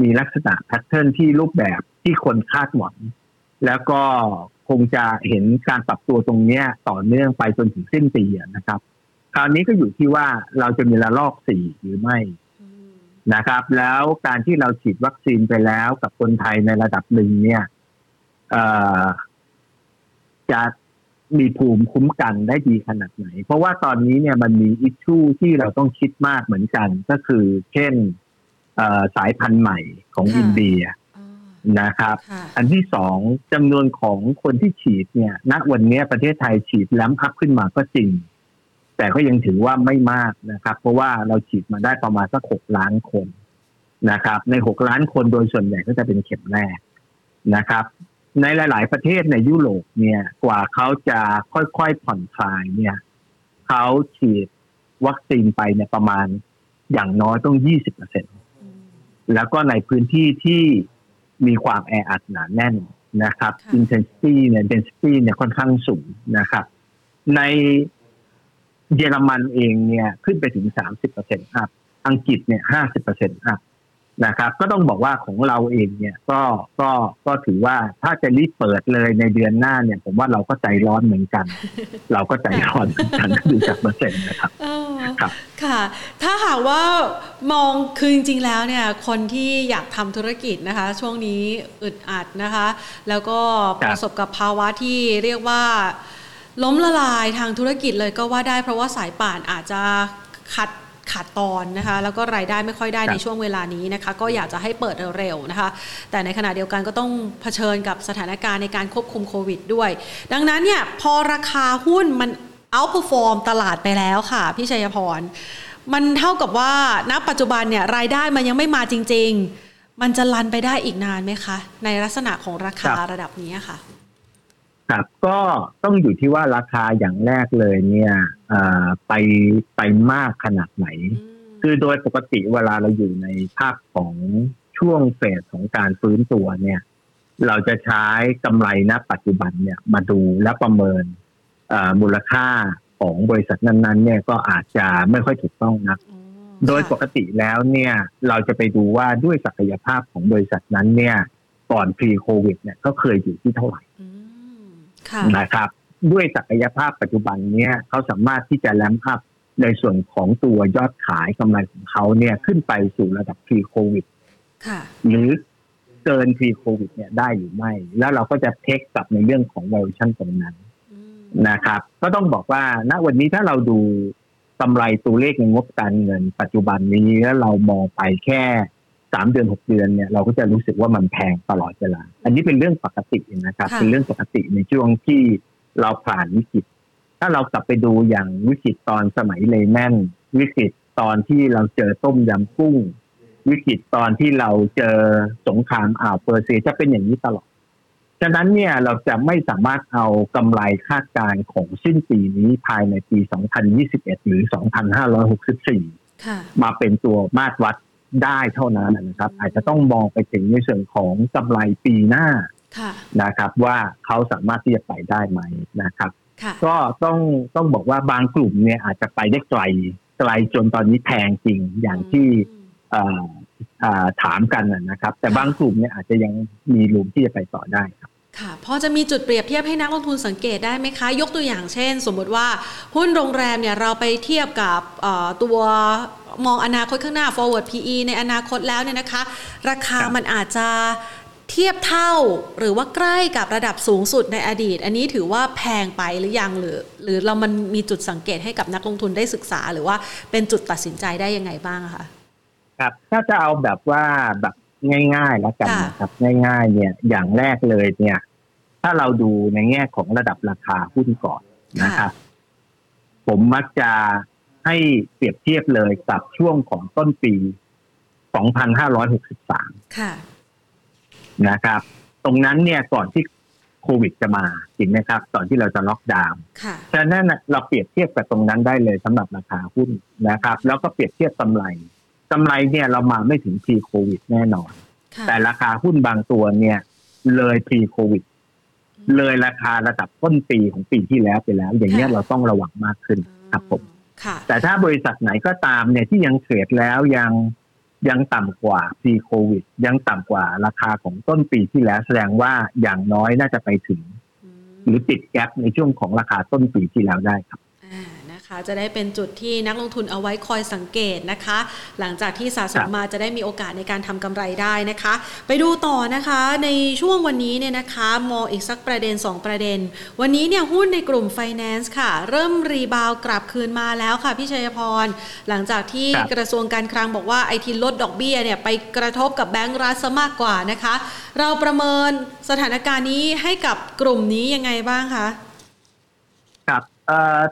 มีลักษณะแพทเทิร์นที่รูปแบบที่คนคาดหวัง แล้วก็คงจะเห็นการปรับตัวตรงนี้ต่อเนื่องไปจนถึงสิ้นปีนะครับ คราวนี้ก็อยู่ที่ว่าเราจะมีระลอกสี่หรือไม่นะครับ แล้วการที่เราฉีดวัคซีนไปแล้วกับคนไทยในระดับหนึ่งเนี่ยจะ มีภูมิคุ้มกันได้ดีขนาดไหน เพราะว่าตอนนี้เนี่ยมันมีอิชชูที่เราต้องคิดมากเหมือนกัน ก็คือเช่นสายพันธุ์ใหม่ของอินเดียนะครับ อันที่สองจำนวนของคนที่ฉีดเนี่ยณวันนี้ประเทศไทยฉีดแล้มพักขึ้นมาก็จริง แต่ก็ยังถือว่าไม่มากนะครับ เพราะว่าเราฉีดมาได้ประมาณสักหกล้านคนนะครับ ในหกล้านคนโดยส่วนใหญ่ก็จะเป็นเข็มแรกนะครับ ในหลาย ๆ ประเทศในยุโรปเนี่ย กว่าเขาจะค่อย ๆ ผ่อนคลายเนี่ยเขาฉีดวัคซีนไปเนี่ยประมาณอย่างน้อยต้องยี่สิบเปอร์เซ็นต์แล้วก็ในพื้นที่ที่มีความแออัดหนาแน่นนะครับ intensity เนี่ย density เนี่ยค่อนข้างสูงนะครับ ในเยอรมันเองเนี่ยขึ้นไปถึงสามสิบเปอร์เซ็นต์ up อังกฤษเนี่ยห้าสิบเปอร์เซ็นต์ up นะครับ ก็ต้องบอกว่าของเราเองเนี่ยก็ก็ก็ถือว่าถ้าจะรีบเปิดเลยในเดือนหน้าเนี่ยผมว่าเราก็ใจร้อนเหมือนกัน เราก็ใจร้อนเหมือนกันดูจากเปอร์เซ็นต์นะครับเออครับค่ะ ถ้าหากว่ามองคือจริงๆแล้วเนี่ยคนที่อยากทำธุรกิจนะคะ ช่วงนี้อึดอัดนะคะ แล้วก็คปรับระสบกับภาวะที่เรียกว่าล้มละลายทางธุรกิจเลยก็ว่าได้เพราะว่าสายป่านอาจจะขัด ขาดตอนนะคะ แล้วก็รายได้ไม่ค่อยได้ครับในช่วงเวลานี้นะคะ ก็อยากจะให้เปิดเร็วๆนะคะ แต่ในขณะเดียวกันก็ต้องเผชิญกับสถานการณ์ในการควบคุมโควิดด้วย ดังนั้นเนี่ยพอราคาหุ้นมัน outperform ตลาดไปแล้วค่ะ พี่ชัยพร มันเท่ากับว่าณปัจจุบันเนี่ยรายได้มันยังไม่มาจริง ๆ มันจะลันไปได้อีกนานไหมคะ ในลักษณะของราคาครับระดับนี้ค่ะ ครับก็ต้องอยู่ที่ว่าราคาอย่างแรกเลยเนี่ยเอ่อไปไปมากขนาดไหน คือโดยปกติเวลาเราอยู่ในภาพของช่วงเฟสของการฟื้นตัวเนี่ย เราจะใช้กำไรณปัจจุบันเนี่ยมาดูและประเมินเอ่อมูลค่าของบริษัทนั้นๆ เนี่ยก็อาจจะไม่ค่อยถูกต้องนักโดยปกติแล้วเนี่ย เราจะไปดูว่าด้วยศักยภาพของบริษัทนั้นเนี่ย ก่อน pre covid เนี่ยก็เคยอยู่ที่เท่าไหร่อืมค่ะ นะครับ ด้วยศักยภาพปัจจุบันเนี่ยเขาสามารถที่จะแลมอัพในส่วนของตัวยอดขายกำไรของเขาเนี่ยขึ้นไปสู่ระดับ pre covid ค่ะหรือเกิน pre covid เนี่ยได้หรือไม่ แล้วเราก็จะเทคกับในเรื่องของ valuation ตรงนั้นอืมนะครับ ก็ต้องบอกว่าณวันนี้ถ้าเราดูกำไรตัวเลขในงบการเงินปัจจุบันนี้แล้วเรามองไปแค่ สามเดือนหกเดือนเนี่ยเราก็จะรู้สึกว่ามันแพงตลอดเวลา อันนี้เป็นเรื่องปกตินะครับค่ะเป็นเรื่องปกติในช่วงที่เราผ่านวิกฤต ถ้าเรากลับไปดูอย่างวิกฤตตอนสมัยเลแมนวิกฤตตอนที่เราเจอต้มยำกุ้ง วิกฤตตอนที่เราเจอสงครามอ่าวเปอร์เซียจะเป็นอย่างนี้ตลอด ฉะนั้นเนี่ยเราจะไม่สามารถเอากำไรคาดการณ์ของสิ้นปีนี้ภายในปี 2021 หรือ 2564ค่ะมาเป็นตัวมาตรวัด ได้เท่านั้นนะครับ อาจจะต้องมองไปถึงในส่วนของกำไรปีหน้าค่ะนะครับ ว่าเขาสามารถที่จะไปได้ไหมนะครับค่ะก็ต้องต้องบอกว่าบางกลุ่มเนี่ยอาจจะไปได้ไกลไกลจนตอนนี้แพงจริงอย่างที่เอ่อเอ่อถามกันนะนะครับ แต่บางกลุ่มเนี่ยอาจจะยังมีรูมที่จะไปต่อได้ครับค่ะพอจะมีจุดเปรียบเทียบให้นักลงทุนสังเกตได้ไหมคะ ยกตัวอย่างเช่น สมมุติว่าหุ้นโรงแรมเนี่ยเราไปเทียบกับเอ่อตัว มองอนาคตข้างหน้า forward PE ในอนาคตแล้วเนี่ยนะคะ ราคาครับมันอาจจะเทียบเท่าหรือว่าใกล้กับระดับสูงสุดในอดีต อันนี้ถือว่าแพงไปหรือยังหรือ หรือเรามันมีจุดสังเกตให้กับนักลงทุนได้ศึกษา หรือว่าเป็นจุดตัดสินใจได้ยังไงบ้างอะคะครับถ้าจะเอาแบบว่าแบบง่ายๆแล้วกันค่ะนะครับ ง่าย ๆ เนี่ยอย่างแรกเลยเนี่ย ถ้าเราดูในแง่ของระดับราคาหุ้นก่อนนะครับ ผมมักจะ ให้เปรียบเทียบเลยกับช่วงของต้นปี 2563 ค่ะ นะครับ ตรงนั้นเนี่ยก่อนที่โควิดจะมาจริงไหมครับ ก่อนที่เราจะล็อกดาวน์ค่ะฉะนั้นน่ะเราเปรียบเทียบกับตรงนั้นได้เลยสำหรับราคาหุ้นนะครับ แล้วก็เปรียบเทียบกำไรกำไรเนี่ยเรามาไม่ถึง pre covid แน่นอนค่ะแต่ราคาหุ้นบางตัวเนี่ย เลย pre covid เลยราคาระดับต้นปีของปีที่แล้วไปแล้ว อย่างนี้ยค่ะเราต้องระวังมากขึ้นครับผมค่ะ แต่ถ้าบริษัทไหนก็ตามเนี่ยที่ยังเทรดแล้วยังยังต่ำกว่า pre covid ยังต่ำกว่าราคาของต้นปีที่แล้วแสดงว่าอย่างน้อยน่าจะไปถึง หรือติดแกลบในช่วงของราคาต้นปีที่แล้วได้ครับ นะคะ จะได้เป็นจุดที่นักลงทุนเอาไว้คอยสังเกตนะคะ หลังจากที่สะสครัมบมาจะได้มีโอกาสในการทำกำไรได้นะคะ ไปดูต่อนะคะในช่วงวันนี้เนี่ยนะคะมองอีกสักประเด็น 2 ประเด็น วันนี้เนี่ยหุ้นในกลุ่ม Finance ค่ะ เริ่มรีบาวกลับคืนมาแล้วค่ะพี่ชัยพร หลังจากที่ครับกระทรวงการคลังบอกว่าไอทีลดดอกเบี้ยเนี่ยไปกระทบกับแบงก์รัฐซะมากกว่านะคะ เราประเมินสถานการณ์นี้ให้กับกลุ่มนี้ยังไงบ้างคะครับเอ่อ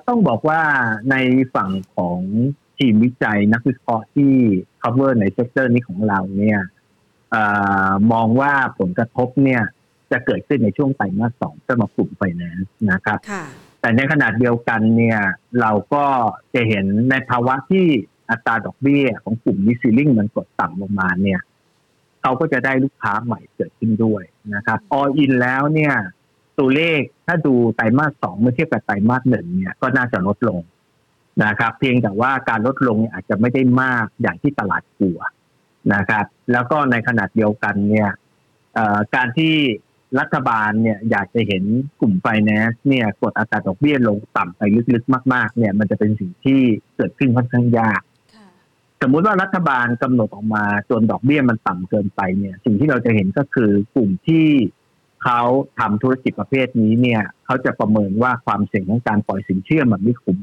ต้องบอกว่าในฝั่งของทีมวิจัยนักวิเคราะห์ที่ cover ใน sector นี้ของเราเนี่ยเออมองว่าผลกระทบเนี่ย จะเกิดขึ้นในช่วงไตรมาสสองสำหรับกลุ่มไฟแนนซ์นะครับค่ะแต่ในขณะเดียวกันเนี่ย เราก็จะเห็นในภาวะที่อัตราดอกเบี้ยของกลุ่มนิซิลิงมันกดต่ำลงมาเนี่ย เขาก็จะได้ลูกค้าใหม่เกิดขึ้นด้วยนะครับ ออินแล้วเนี่ย ตัวเลขถ้าดูไตรมาสสองเมื่อเทียบกับไตรมาสหนึ่งเนี่ยก็น่าจะลดลงนะครับ เพียงแต่ว่าการลดลงอาจจะไม่ได้มากอย่างที่ตลาดกลัวนะครับ แล้วก็ในขนาดเดียวกันเนี่ยการที่รัฐบาลเนี่ยอยากจะเห็นกลุ่มไฟแนนซ์เนี่ยกดอัตราดอกเบี้ยลงต่ำไปลึกๆมาก ๆ เนี่ย มันจะเป็นสิ่งที่เกิดขึ้นค่อนข้างยาก สมมุติว่ารัฐบาลกำหนดออกมาจนดอกเบี้ยมันต่ำเกินไปเนี่ย สิ่งที่เราจะเห็นก็คือกลุ่มที่ เขาทำธุรกิจประเภทนี้เนี่ย เขาจะประเมินว่าความเสี่ยงของการปล่อยสินเชื่อมันไม่คุ้ม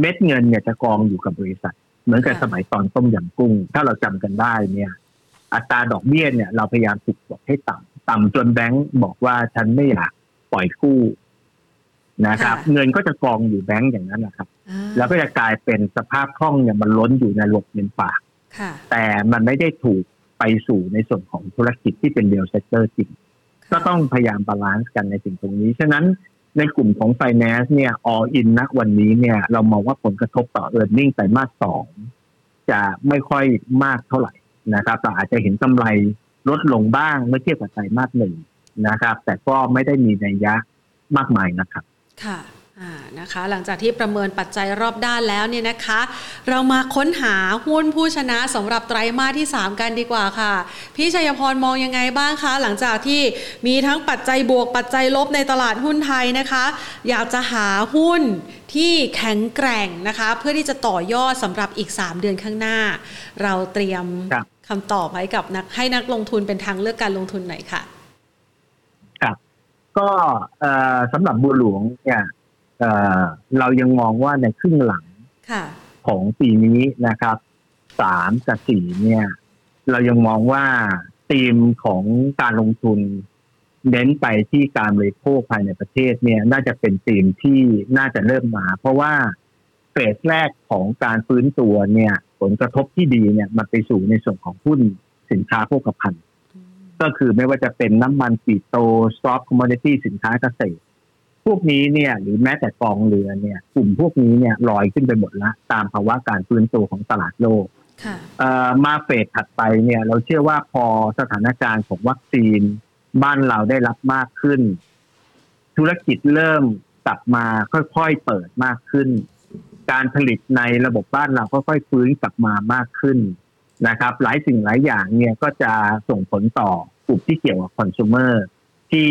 เม็ดเงินเนี่ยจะกองอยู่กับบริษัท เหมือนกับสมัยตอนต้มยำกุ้ง ถ้าเราจำกันได้เนี่ย อัตราดอกเบี้ยเนี่ย เราพยายามฝึกกดให้ต่ำต่ำจนแบงก์บอกว่าฉันไม่อยากปล่อยกู้นะครับ เงินก็จะกองอยู่แบงก์อย่างนั้นนะครับ แล้วก็จะกลายเป็นสภาพคล่องเนี่ยมันล้นอยู่ในระบบเงินฝากแต่มันไม่ได้ถูกไปสู่ในส่วนของธุรกิจที่เป็น real sector จริง ก็ต้องพยายาม balance กันในสิ่งตรงนี้ ฉะนั้นในกลุ่มของ Finance เนี่ย all in ณวันนี้เนี่ย เรามองว่าผลกระทบต่อ e a r n i n g ไตรมาสสองจะไม่ค่อยมากเท่าไหร่นะครับแต่อาจจะเห็นกำไรลดลงบ้างเมื่อเทียบกับไตรมาสหนึ่งนะครับ แต่ก็ไม่ได้มีนัยยะมากมายนะครับ ค่ะ นะคะหลังจากที่ประเมินปัจจัยรอบด้านแล้วเนี่ยนะคะ เรามาค้นหาหุ้นผู้ชนะสำหรับไตรมาสที่ 3 กันดีกว่าค่ะ พี่ชัยพรมองยังไงบ้างคะ หลังจากที่มีทั้งปัจจัยบวกปัจจัยลบในตลาดหุ้นไทยนะคะ อยากจะหาหุ้นที่แข็งแกร่งนะคะ เพื่อที่จะต่อยอดสำหรับอีก 3 เดือนข้างหน้า เราเตรียมคำตอบไว้กับนักให้นักลงทุนเป็นทางเลือกการลงทุนหน่อยค่ะ ครับ ก็สำหรับบัวหลวงเนี่ย เรายังมองว่าในครึ่งหลังของปีนี้นะครับสามกับสี่เนี่ย เรายังมองว่าธีมของการลงทุนเน้นไปที่การบริโภคภายในประเทศเนี่ย น่าจะเป็นธีมที่น่าจะเริ่มมา เพราะว่าเฟสแรกของการฟื้นตัวเนี่ย ผลกระทบที่ดีเนี่ยมันไปสู่ในส่วนของหุ้นสินค้าโภคภัณฑ์ก็คือไม่ว่าจะเป็นน้ำมันปีโตstock commodity สินค้าเกษตร พวกนี้เนี่ย หรือแม้แต่กองเรือเนี่ย กลุ่มพวกนี้เนี่ยลอยขึ้นไปหมดละตามภาวะการฟื้นตัวของตลาดโลกมา phase ถัดไปเนี่ย เราเชื่อว่าพอสถานการณ์ของวัคซีนบ้านเราได้รับมากขึ้น ธุรกิจเริ่มกลับมาค่อยๆเปิดมากขึ้น การผลิตในระบบบ้านเราค่อยๆฟื้นกลับมามากขึ้นนะครับ หลายสิ่งหลายอย่างเนี่ยก็จะส่งผลต่อกลุ่มที่เกี่ยวกับคอน sumer ที่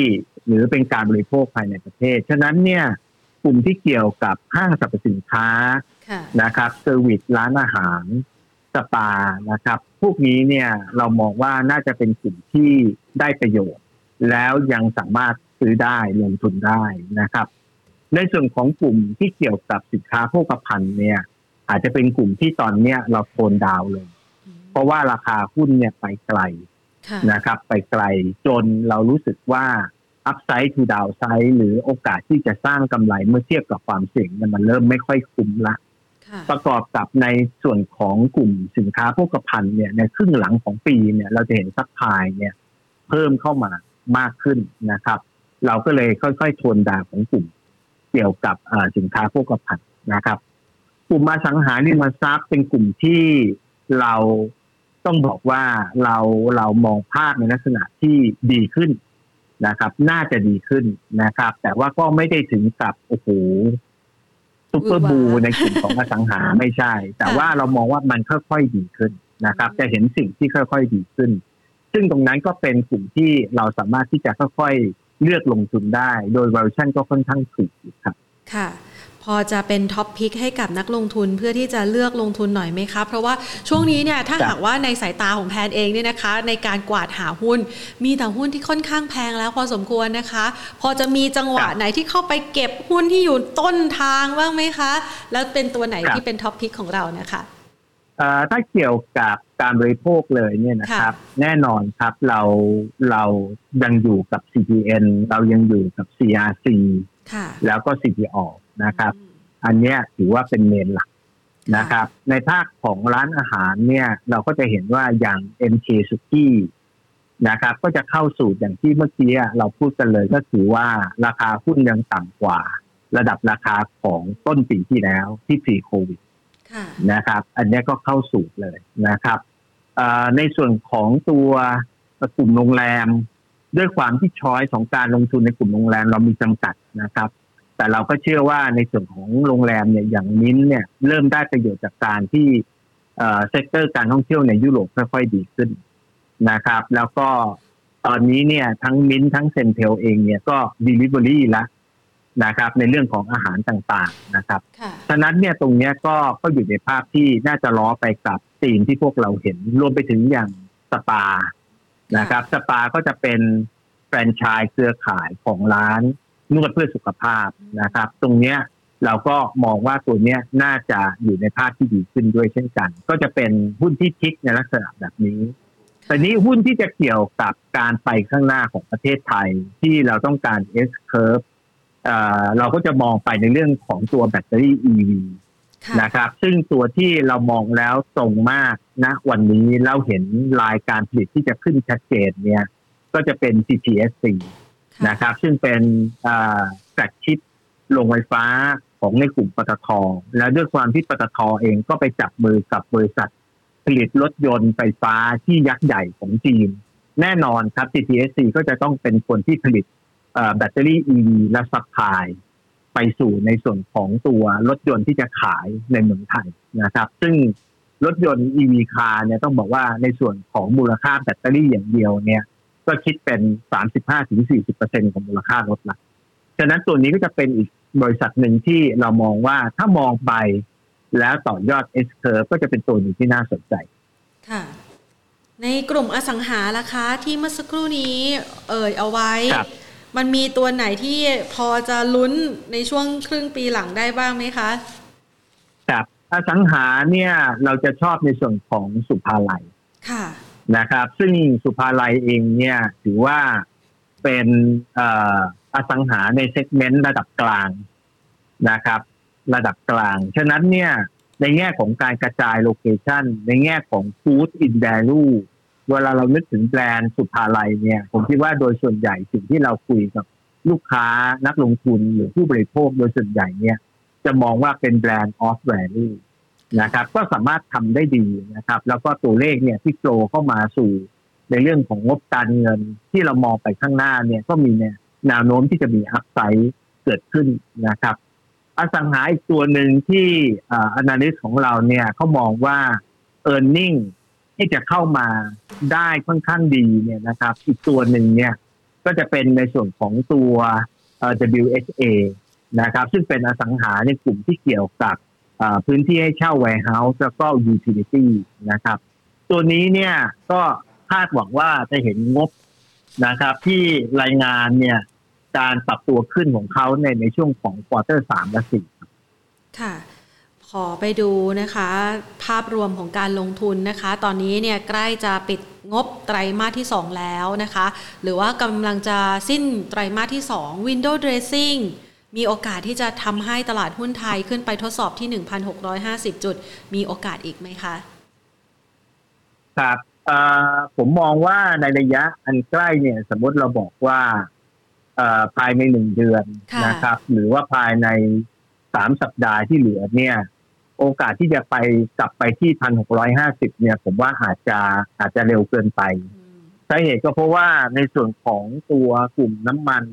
หรือเป็นการบริโภคภายในประเทศ ฉะนั้นเนี่ยกลุ่มที่เกี่ยวกับห้างสรรพสินค้านะครับ service ร้านอาหารสปานะครับ พวกนี้เนี่ยเรามองว่าน่าจะเป็นกลุ่มที่ได้ประโยชน์ แล้วยังสามารถซื้อได้ลงทุนได้นะครับ ในส่วนของกลุ่มที่เกี่ยวกับสินค้าโภคภัณฑ์เนี่ย อาจจะเป็นกลุ่มที่ตอนเนี้ยเรา tone down เลย เพราะว่าราคาหุ้นเนี่ยไปไกลนะครับ ไปไกลจนเรารู้สึกว่า upside to downside หรือโอกาสที่จะสร้างกำไรเมื่อเทียบกับความเสี่ยงมันเริ่มไม่ค่อยคุ้มละ ประกอบกับในส่วนของกลุ่มสินค้าโภคภัณฑ์เนี่ยในครึ่งหลังของปีเนี่ยเราจะเห็น supply เนี่ยเพิ่มเข้ามามากขึ้นนะครับ เราก็เลยค่อยๆ tone down ของกลุ่มเกี่ยวกับสินค้าโภคภัณฑ์นะครับ กลุ่มมาสังหาริมทรัพย์เป็นกลุ่มที่เราต้องบอกว่าเราเรามองภาพในลักษณะที่ดีขึ้น นะครับ น่าจะดีขึ้นนะครับ แต่ว่าก็ไม่ได้ถึงกับโอ้โหซุปเปอร์บูในกลุ่มของอสังหาไม่ใช่ แต่ว่าเรามองว่ามันค่อยๆดีขึ้นนะครับ จะเห็นสิ่งที่ค่อยๆดีขึ้น ซึ่งตรงนั้นก็เป็นกลุ่มที่เราสามารถที่จะค่อยๆเลือกลงทุนได้ โดย valuation ก็ค่อนข้างถูกครับ ค่ะ พอจะเป็น top pick ให้กับนักลงทุนเพื่อที่จะเลือกลงทุนหน่อยไหมคะ เพราะว่าช่วงนี้เนี่ยถ้าหากว่าในสายตาของแพรเองเนี่ยนะคะ ในการกวาดหาหุ้น มีแต่หุ้นที่ค่อนข้างแพงแล้วพอสมควรนะคะ พอจะมีจังหวะไหนที่เข้าไปเก็บหุ้นที่อยู่ต้นทางบ้างไหมคะ แล้วเป็นตัวไหนที่เป็น top pick ของเรานะคะถ้าเกี่ยวกับการบริโภคเลยเนี่ยนะครับ แน่นอนครับเราเรายังอยู่กับ CPN เรายังอยู่กับ CRC แล้วก็ CPO นะครับ อันนี้ถือว่าเป็นเมนหลักนะครับ ในภาคของร้านอาหารเนี่ย เราก็จะเห็นว่าอย่าง MK s u k i นะครับ ก็จะเข้าสู่อย่างที่เมื่อกี้เราพูดกันเลยก็คือว่าราคาหุ้นยังต่ำกว่า ระดับราคาของต้นปีที่แล้วที่ปีโควิดนะครับ อันนี้ก็เข้าสู่เลยนะครับในส่วนของตัวกลุ่มโรงแรม ด้วยความที่ choice ของการลงทุนในกลุ่มโรงแรมเรามีจำกัดนะครับ แต่เราก็เชื่อว่าในส่วนของโรงแรมเนี่ยอย่างมิ้นท์เนี่ยเริ่มได้ประโยชน์จากการที่เอ่อ sector การท่องเที่ยวในยุโรปค่อยๆดีขึ้นนะครับ แล้วก็ตอนนี้เนี่ยทั้งมิ้นท์ทั้ง CENTEL เองเนี่ยก็ดีลิเวอรี่แล้วนะครับ ในเรื่องของอาหารต่างๆนะครับค่ะฉะนั้นเนี่ยตรงเนี้ยก็ก็อยู่ในภาพที่น่าจะล้อไปกับธีมที่พวกเราเห็นรวมไปถึงอย่างสปานะครับ สปาก็จะเป็นแฟรนไชส์เครือข่ายของร้าน นวดเพื่อสุขภาพนะครับ ตรงเนี้ยเราก็มองว่าตัวเนี้ยน่าจะอยู่ในภาพที่ดีขึ้นด้วยเช่นกัน ก็จะเป็นหุ้นที่คิกในลักษณะแบบนี้แต่นี้หุ้นที่จะเกี่ยวกับการไปข้างหน้าของประเทศไทยที่เราต้องการ S curve เอ่อเราก็จะมองไปในเรื่องของตัวแบตเตอรี่ EV ค่ะนะครับ ซึ่งตัวที่เรามองแล้วตรงมากณวันนี้เราเห็นรายการผลิตที่จะขึ้นชัดเจนเนี่ย ก็จะเป็น CTSC ค่ะ นะครับ ซึ่งเป็นแฟลกชิปโรงไฟฟ้าของในกลุ่มปตท แล้วด้วยความที่ปตทเองก็ไปจับมือกับบริษัทผลิตรถยนต์ไฟฟ้าที่ยักษ์ใหญ่ของจีน แน่นอนครับ CTSC ก็จะต้องเป็นคนที่ผลิตแบตเตอรี่ EV และ supply ไปสู่ในส่วนของตัวรถยนต์ที่จะขายในเมืองไทยนะครับ ซึ่งรถยนต์ EV คาร์เนี่ยต้องบอกว่าในส่วนของมูลค่าแบตเตอรี่อย่างเดียวเนี่ย ก็คิดเป็น35-40%ของมูลค่ารถละฉะนั้นตัวนี้ก็จะเป็นอีกบริษัทหนึ่งที่เรามองว่าถ้ามองไปแล้วต่อยอด S curve ก็จะเป็นตัวหนึ่งที่น่าสนใจ ค่ะ ในกลุ่มอสังหาล่ะคะที่เมื่อสักครู่นี้เอ่ยเอาไว้ครับมันมีตัวไหนที่พอจะลุ้นในช่วงครึ่งปีหลังได้บ้างไหมคะครับอสังหาเนี่ยเราจะชอบในส่วนของสุภาลัย ค่ะ นะครับ ซึ่งสุภาลัยเองเนี่ยถือว่าเป็นอสังหาในเซกเมนต์ระดับกลางนะครับ ระดับกลาง ฉะนั้นเนี่ยในแง่ของการกระจาย location ในแง่ของฟู้ดอินแ l ลูเวลาเรานึกถึงแบรนด์ศุภาลัยเนี่ย ผมคิดว่าโดยส่วนใหญ่สิ่งที่เราคุยกับลูกค้านักลงทุนหรือผู้บริโภคโดยส่วนใหญ่เนี่ย จะมองว่าเป็น brand of value นะครับ ก็สามารถทำได้ดีนะครับ แล้วก็ตัวเลขเนี่ยที่โตเข้ามาสู่ในเรื่องของงบการเงินที่เรามองไปข้างหน้าเนี่ยก็มีเนี่ยแนวโน้มที่จะมีอัพไซด์เกิดขึ้นนะครับ อสังหาอีกตัวหนึ่งที่อ่า analyst ของเราเนี่ยเขามองว่า e a r n i n g ที่จะเข้ามาได้ค่อนข้างดีเนี่ยนะครับ อีกตัวหนึ่งเนี่ยก็จะเป็นในส่วนของตัว WHA นะครับ ซึ่งเป็นอสังหาในกลุ่มที่เกี่ยวกับ พื้นที่ให้เช่า warehouse แล้วก็ utility นะครับ ตัวนี้เนี่ยก็คาดหวังว่าจะเห็นงบนะครับ ที่รายงานเนี่ย การปรับตัวขึ้นของเขาในในช่วงของควอเตอร์สามและสี่ค่ะขอไปดูนะคะ ภาพรวมของการลงทุนนะคะ ตอนนี้เนี่ยใกล้จะปิดงบไตรมาสที่ 2 แล้วนะคะ หรือว่ากำลังจะสิ้นไตรมาสที่ 2 Window Dressing มีโอกาสที่จะทำให้ตลาดหุ้นไทยขึ้นไปทดสอบที่ 1,650 จุด มีโอกาสอีกไหมคะ ครับเอ่อผมมองว่าในระยะอันใกล้เนี่ย สมมติเราบอกว่าเอ่อภายในหนึ่งเดือนค่ะนะครับ หรือว่าภายในสามสัปดาห์ที่เหลือเนี่ย โอกาสที่จะไปกลับไปที่พันหกร้อยห้าสิบเนี่ย ผมว่าอาจจะอาจจะเร็วเกินไปอืมสาเหตุก็เพราะว่าในส่วนของตัวกลุ่มน้ำมัน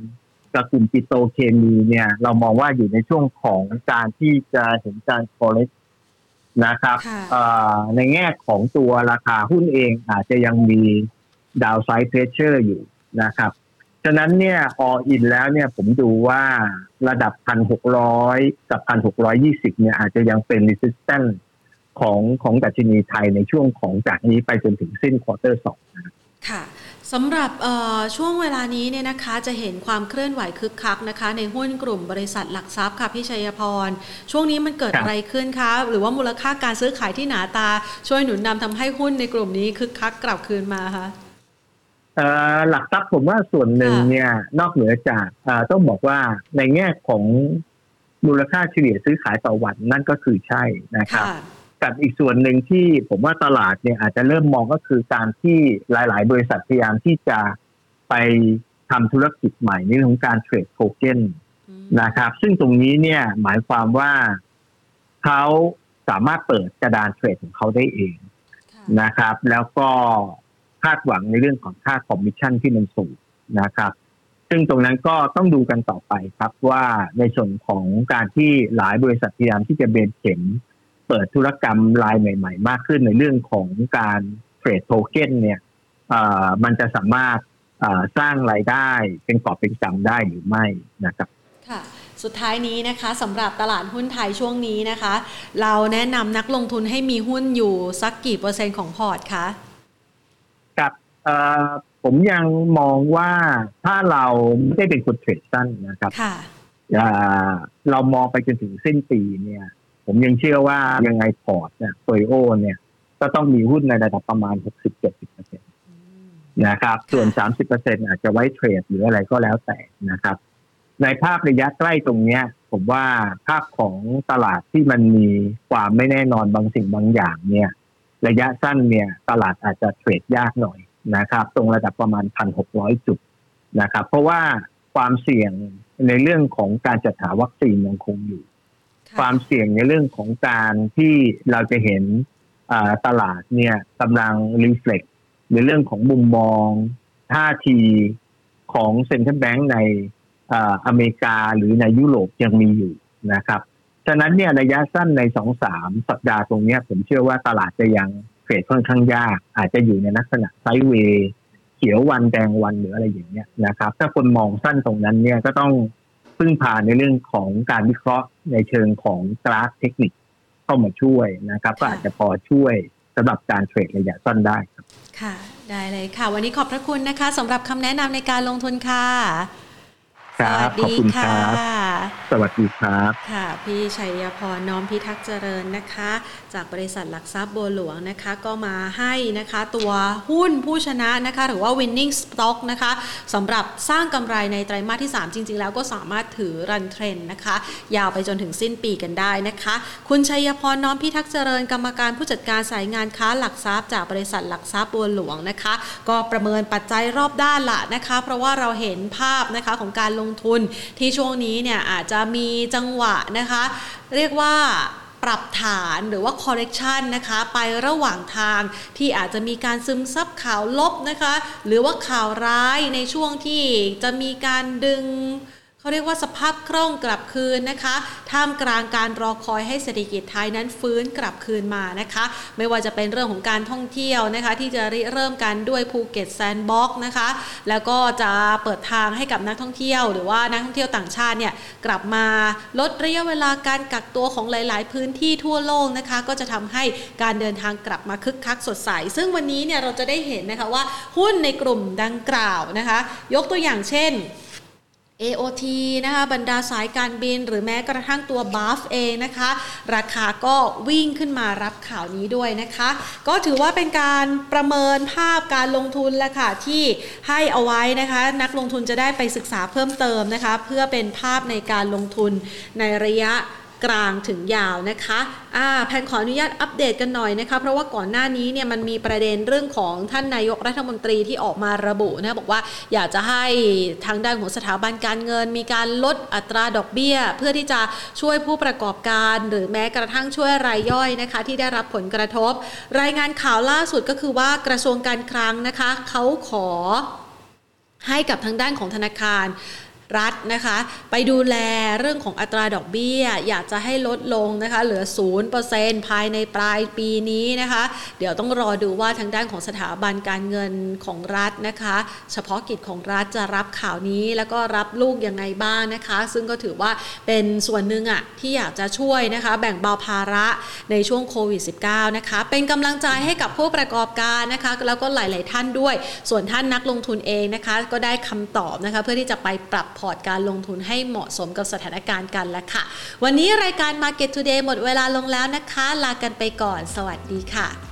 กับกลุ่มปิโตรเคมีเนี่ย เรามองว่าอยู่ในช่วงของการที่จะเห็นการ correct นะครับค่ะเอ่อในแง่ของตัวราคาหุ้นเองอาจจะยังมี downside pressure อยู่นะครับ ฉะนั้นเนี่ย all in แล้วเนี่ยผมดูว่าระดับพันหกร้อยกับพันหกร้อยยี่สิบเนี่ยอาจจะยังเป็น resistance ของของดัชนีไทยในช่วงของจากนี้ไปจนถึงสิ้น quarter สองค่ะ สำหรับเอ่อช่วงเวลานี้เนี่ยนะคะจะเห็นความเคลื่อนไหวคึกคักนะคะ ในหุ้นกลุ่มบริษัทหลักทรัพย์ค่ะพี่ชัยพร ช่วงนี้มันเกิดครับอะไรขึ้นคะหรือว่ามูลค่าการซื้อขายที่หนาตา ช่วยหนุนนำทำให้หุ้นในกลุ่มนี้คึกคักกลับคืนมาคะเอ่อหลักทรัพย์ผมว่าส่วนหนึ่งค่ะเนี่ย นอกเหนือจากเอ่อต้องบอกว่าในแง่ของมูลค่าเฉลี่ยซื้อขายต่อวันนั่นก็คือใช่นะครับค่ะ กับอีกส่วนหนึ่งที่ผมว่าตลาดเนี่ยอาจจะเริ่มมองก็คือการที่หลาย ๆ บริษัทพยายามที่จะไปทำธุรกิจใหม่ในเรื่องของการ trade token อืมนะครับ ซึ่งตรงนี้เนี่ยหมายความว่าเขาสามารถเปิดกระดาน trade ของเขาได้เองค่ะนะครับ แล้วก็คาดหวังในเรื่องของค่าคอมมิชชั่นที่มันสูงนะครับ ซึ่งตรงนั้นก็ต้องดูกันต่อไปครับว่าในส่วนของการที่หลายบริษัทพยายามที่จะเบนเข็ม เปิดธุรกรรมรายใหม่ ๆ มากขึ้นในเรื่องของการ trade token เนี่ยมันจะสามารถสร้างรายได้เป็นกอบเป็นกำได้หรือไม่นะครับค่ะสุดท้ายนี้นะคะสำหรับตลาดหุ้นไทยช่วงนี้นะคะ เราแนะนำนักลงทุนให้มีหุ้นอยู่สักกี่เปอร์เซ็นต์ของพอร์ตคะครับผมยังมองว่าถ้าเราไม่ได้เป็นคน trade สั้นนะครับเรามองไปจนถึงสิ้นปีเนี่ย ผมยังเชื่อว่ายังไงพอร์ตเนี่ยโตโอเนี่ย ก็ต้องมีหุ้นในระดับประมาณ 60-70%เปอร์เซ็นต์นะครับ ส่วน 30%เปอร์เซ็นต์อาจจะไว้เทรดหรืออะไรก็แล้วแต่นะครับ ในภาพระยะใกล้ตรงเนี้ย ผมว่าภาพของตลาดที่มันมีความไม่แน่นอนบางสิ่งบางอย่างเนี่ย ระยะสั้นเนี่ย ตลาดอาจจะเทรดยากหน่อยนะครับ ตรงระดับประมาณพันหกร้อยจุดนะครับ เพราะว่าความเสี่ยงในเรื่องของการจัดหาวัคซีนยังคงอยู่ ความเสี่ยงในเรื่องของการที่เราจะเห็นตลาดเนี่ยกำลังรีเฟล็กในเรื่องของมุมมองท่าทีของเซ็นทรัลแบงก์ในอเมริกาหรือในยุโรปยังมีอยู่นะครับฉะนั้นเนี่ยระยะสั้นในสองสามสัปดาห์ตรงนี้ผมเชื่อว่าตลาดจะยังเทรดค่อนข้างยาก อาจจะอยู่ในลักษณะไซด์เวย์เขียววันแดงวันหรืออะไรอย่างเงี้ยนะครับ ถ้าคนมองสั้นตรงนั้นเนี่ยก็ต้องพึ่งพาในเรื่องของการวิเคราะห์ในเชิงของกราฟเทคนิคเข้ามาช่วยนะครับ ก็อาจจะพอช่วยสำหรับการเทรดระยะสั้นได้ครับ ค่ะ ได้เลยค่ะ วันนี้ขอบพระคุณนะคะสำหรับคำแนะนำในการลงทุนค่ะ ครับขอบคุณครับสวัสดีครับ ค่ะ พี่ชัยพรน้อมพิทักษ์เจริญนะคะ จากบริษัทหลักทรัพย์บัวหลวงนะคะ ก็มาให้นะคะตัวหุ้นผู้ชนะนะคะ หรือว่า winning stock นะคะสำหรับสร้างกำไรในไตรมาสที่ 3 จริง ๆ แล้วก็สามารถถือรันเทรนนะคะ ยาวไปจนถึงสิ้นปีกันได้นะคะ คุณชัยพรน้อมพิทักษ์เจริญกรรมการผู้จัดการสายงานค้าหลักทรัพย์ จากบริษัทหลักทรัพย์บัวหลวงนะคะ ก็ประเมินปัจจัยรอบด้านละนะคะ เพราะว่าเราเห็นภาพนะคะของการลงทุนที่ช่วงนี้เนี่ยอาจจะมีจังหวะนะคะ เรียกว่าปรับฐานหรือว่าคอเลกชันนะคะ ไประหว่างทางที่อาจจะมีการซึมซับข่าวลบนะคะ หรือว่าข่าวร้ายในช่วงที่จะมีการดึง เขาเรียกว่าสภาพคล่องกลับคืนนะคะ ท่ามกลางการรอคอยให้เศรษฐกิจไทยนั้นฟื้นกลับคืนมานะคะ ไม่ว่าจะเป็นเรื่องของการท่องเที่ยวนะคะ ที่จะริเริ่มกันด้วยภูเก็ต Sandbox นะคะ แล้วก็จะเปิดทางให้กับนักท่องเที่ยว หรือว่านักท่องเที่ยวต่างชาติเนี่ยกลับมาลดระยะเวลาการกักตัวของหลาย ๆ พื้นที่ทั่วโลกนะคะ ก็จะทำให้การเดินทางกลับมาคึกคักสดใส ซึ่งวันนี้เนี่ยเราจะได้เห็นนะคะว่าหุ้นในกลุ่มดังกล่าวนะคะ ยกตัวอย่างเช่น AOT นะคะบรรดาสายการบินหรือแม้กระทั่งตัวบัฟเองนะคะ ราคาก็วิ่งขึ้นมารับข่าวนี้ด้วยนะคะ ก็ถือว่าเป็นการประเมินภาพการลงทุนแหละค่ะที่ให้เอาไว้นะคะ นักลงทุนจะได้ไปศึกษาเพิ่มเติมนะคะ เพื่อเป็นภาพในการลงทุนในระยะ กลางถึงยาวนะคะอ่าแพนขออนุญาตอัปเดตกันหน่อยนะคะ เพราะว่าก่อนหน้านี้เนี่ยมันมีประเด็นเรื่องของท่านนายกรัฐมนตรีที่ออกมาระบุนะบอกว่าอยากจะให้ทางด้านของสถาบันการเงิน มีการลดอัตราดอกเบี้ย เพื่อที่จะช่วยผู้ประกอบการ หรือแม้กระทั่งช่วยรายย่อยนะคะ ที่ได้รับผลกระทบ รายงานข่าวล่าสุดก็คือว่ากระทรวงการคลังนะคะเขาขอให้กับทางด้านของธนาคาร รัฐนะคะ ไปดูแลเรื่องของอัตราดอกเบี้ย อยากจะให้ลดลงนะคะ เหลือ 0%ภายในปลายปีนี้นะคะ เดี๋ยวต้องรอดูว่าทางด้านของสถาบันการเงินของรัฐนะคะ เฉพาะกิจของรัฐจะรับข่าวนี้แล้วก็รับลูกยังไงบ้างนะคะ ซึ่งก็ถือว่าเป็นส่วนหนึ่งอะที่อยากจะช่วยนะคะ แบ่งเบาภาระในช่วงโควิด -19 นะคะ เป็นกำลังใจให้กับผู้ประกอบการนะคะ แล้วก็หลาย ๆ ท่านด้วย ส่วนท่านนักลงทุนเองนะคะ ก็ได้คำตอบนะคะ เพื่อที่จะไปปรับพอร์ตการลงทุนให้เหมาะสมกับสถานการณ์กันแล้วค่ะ วันนี้รายการ Market Today หมดเวลาลงแล้วนะคะ ลากันไปก่อน สวัสดีค่ะ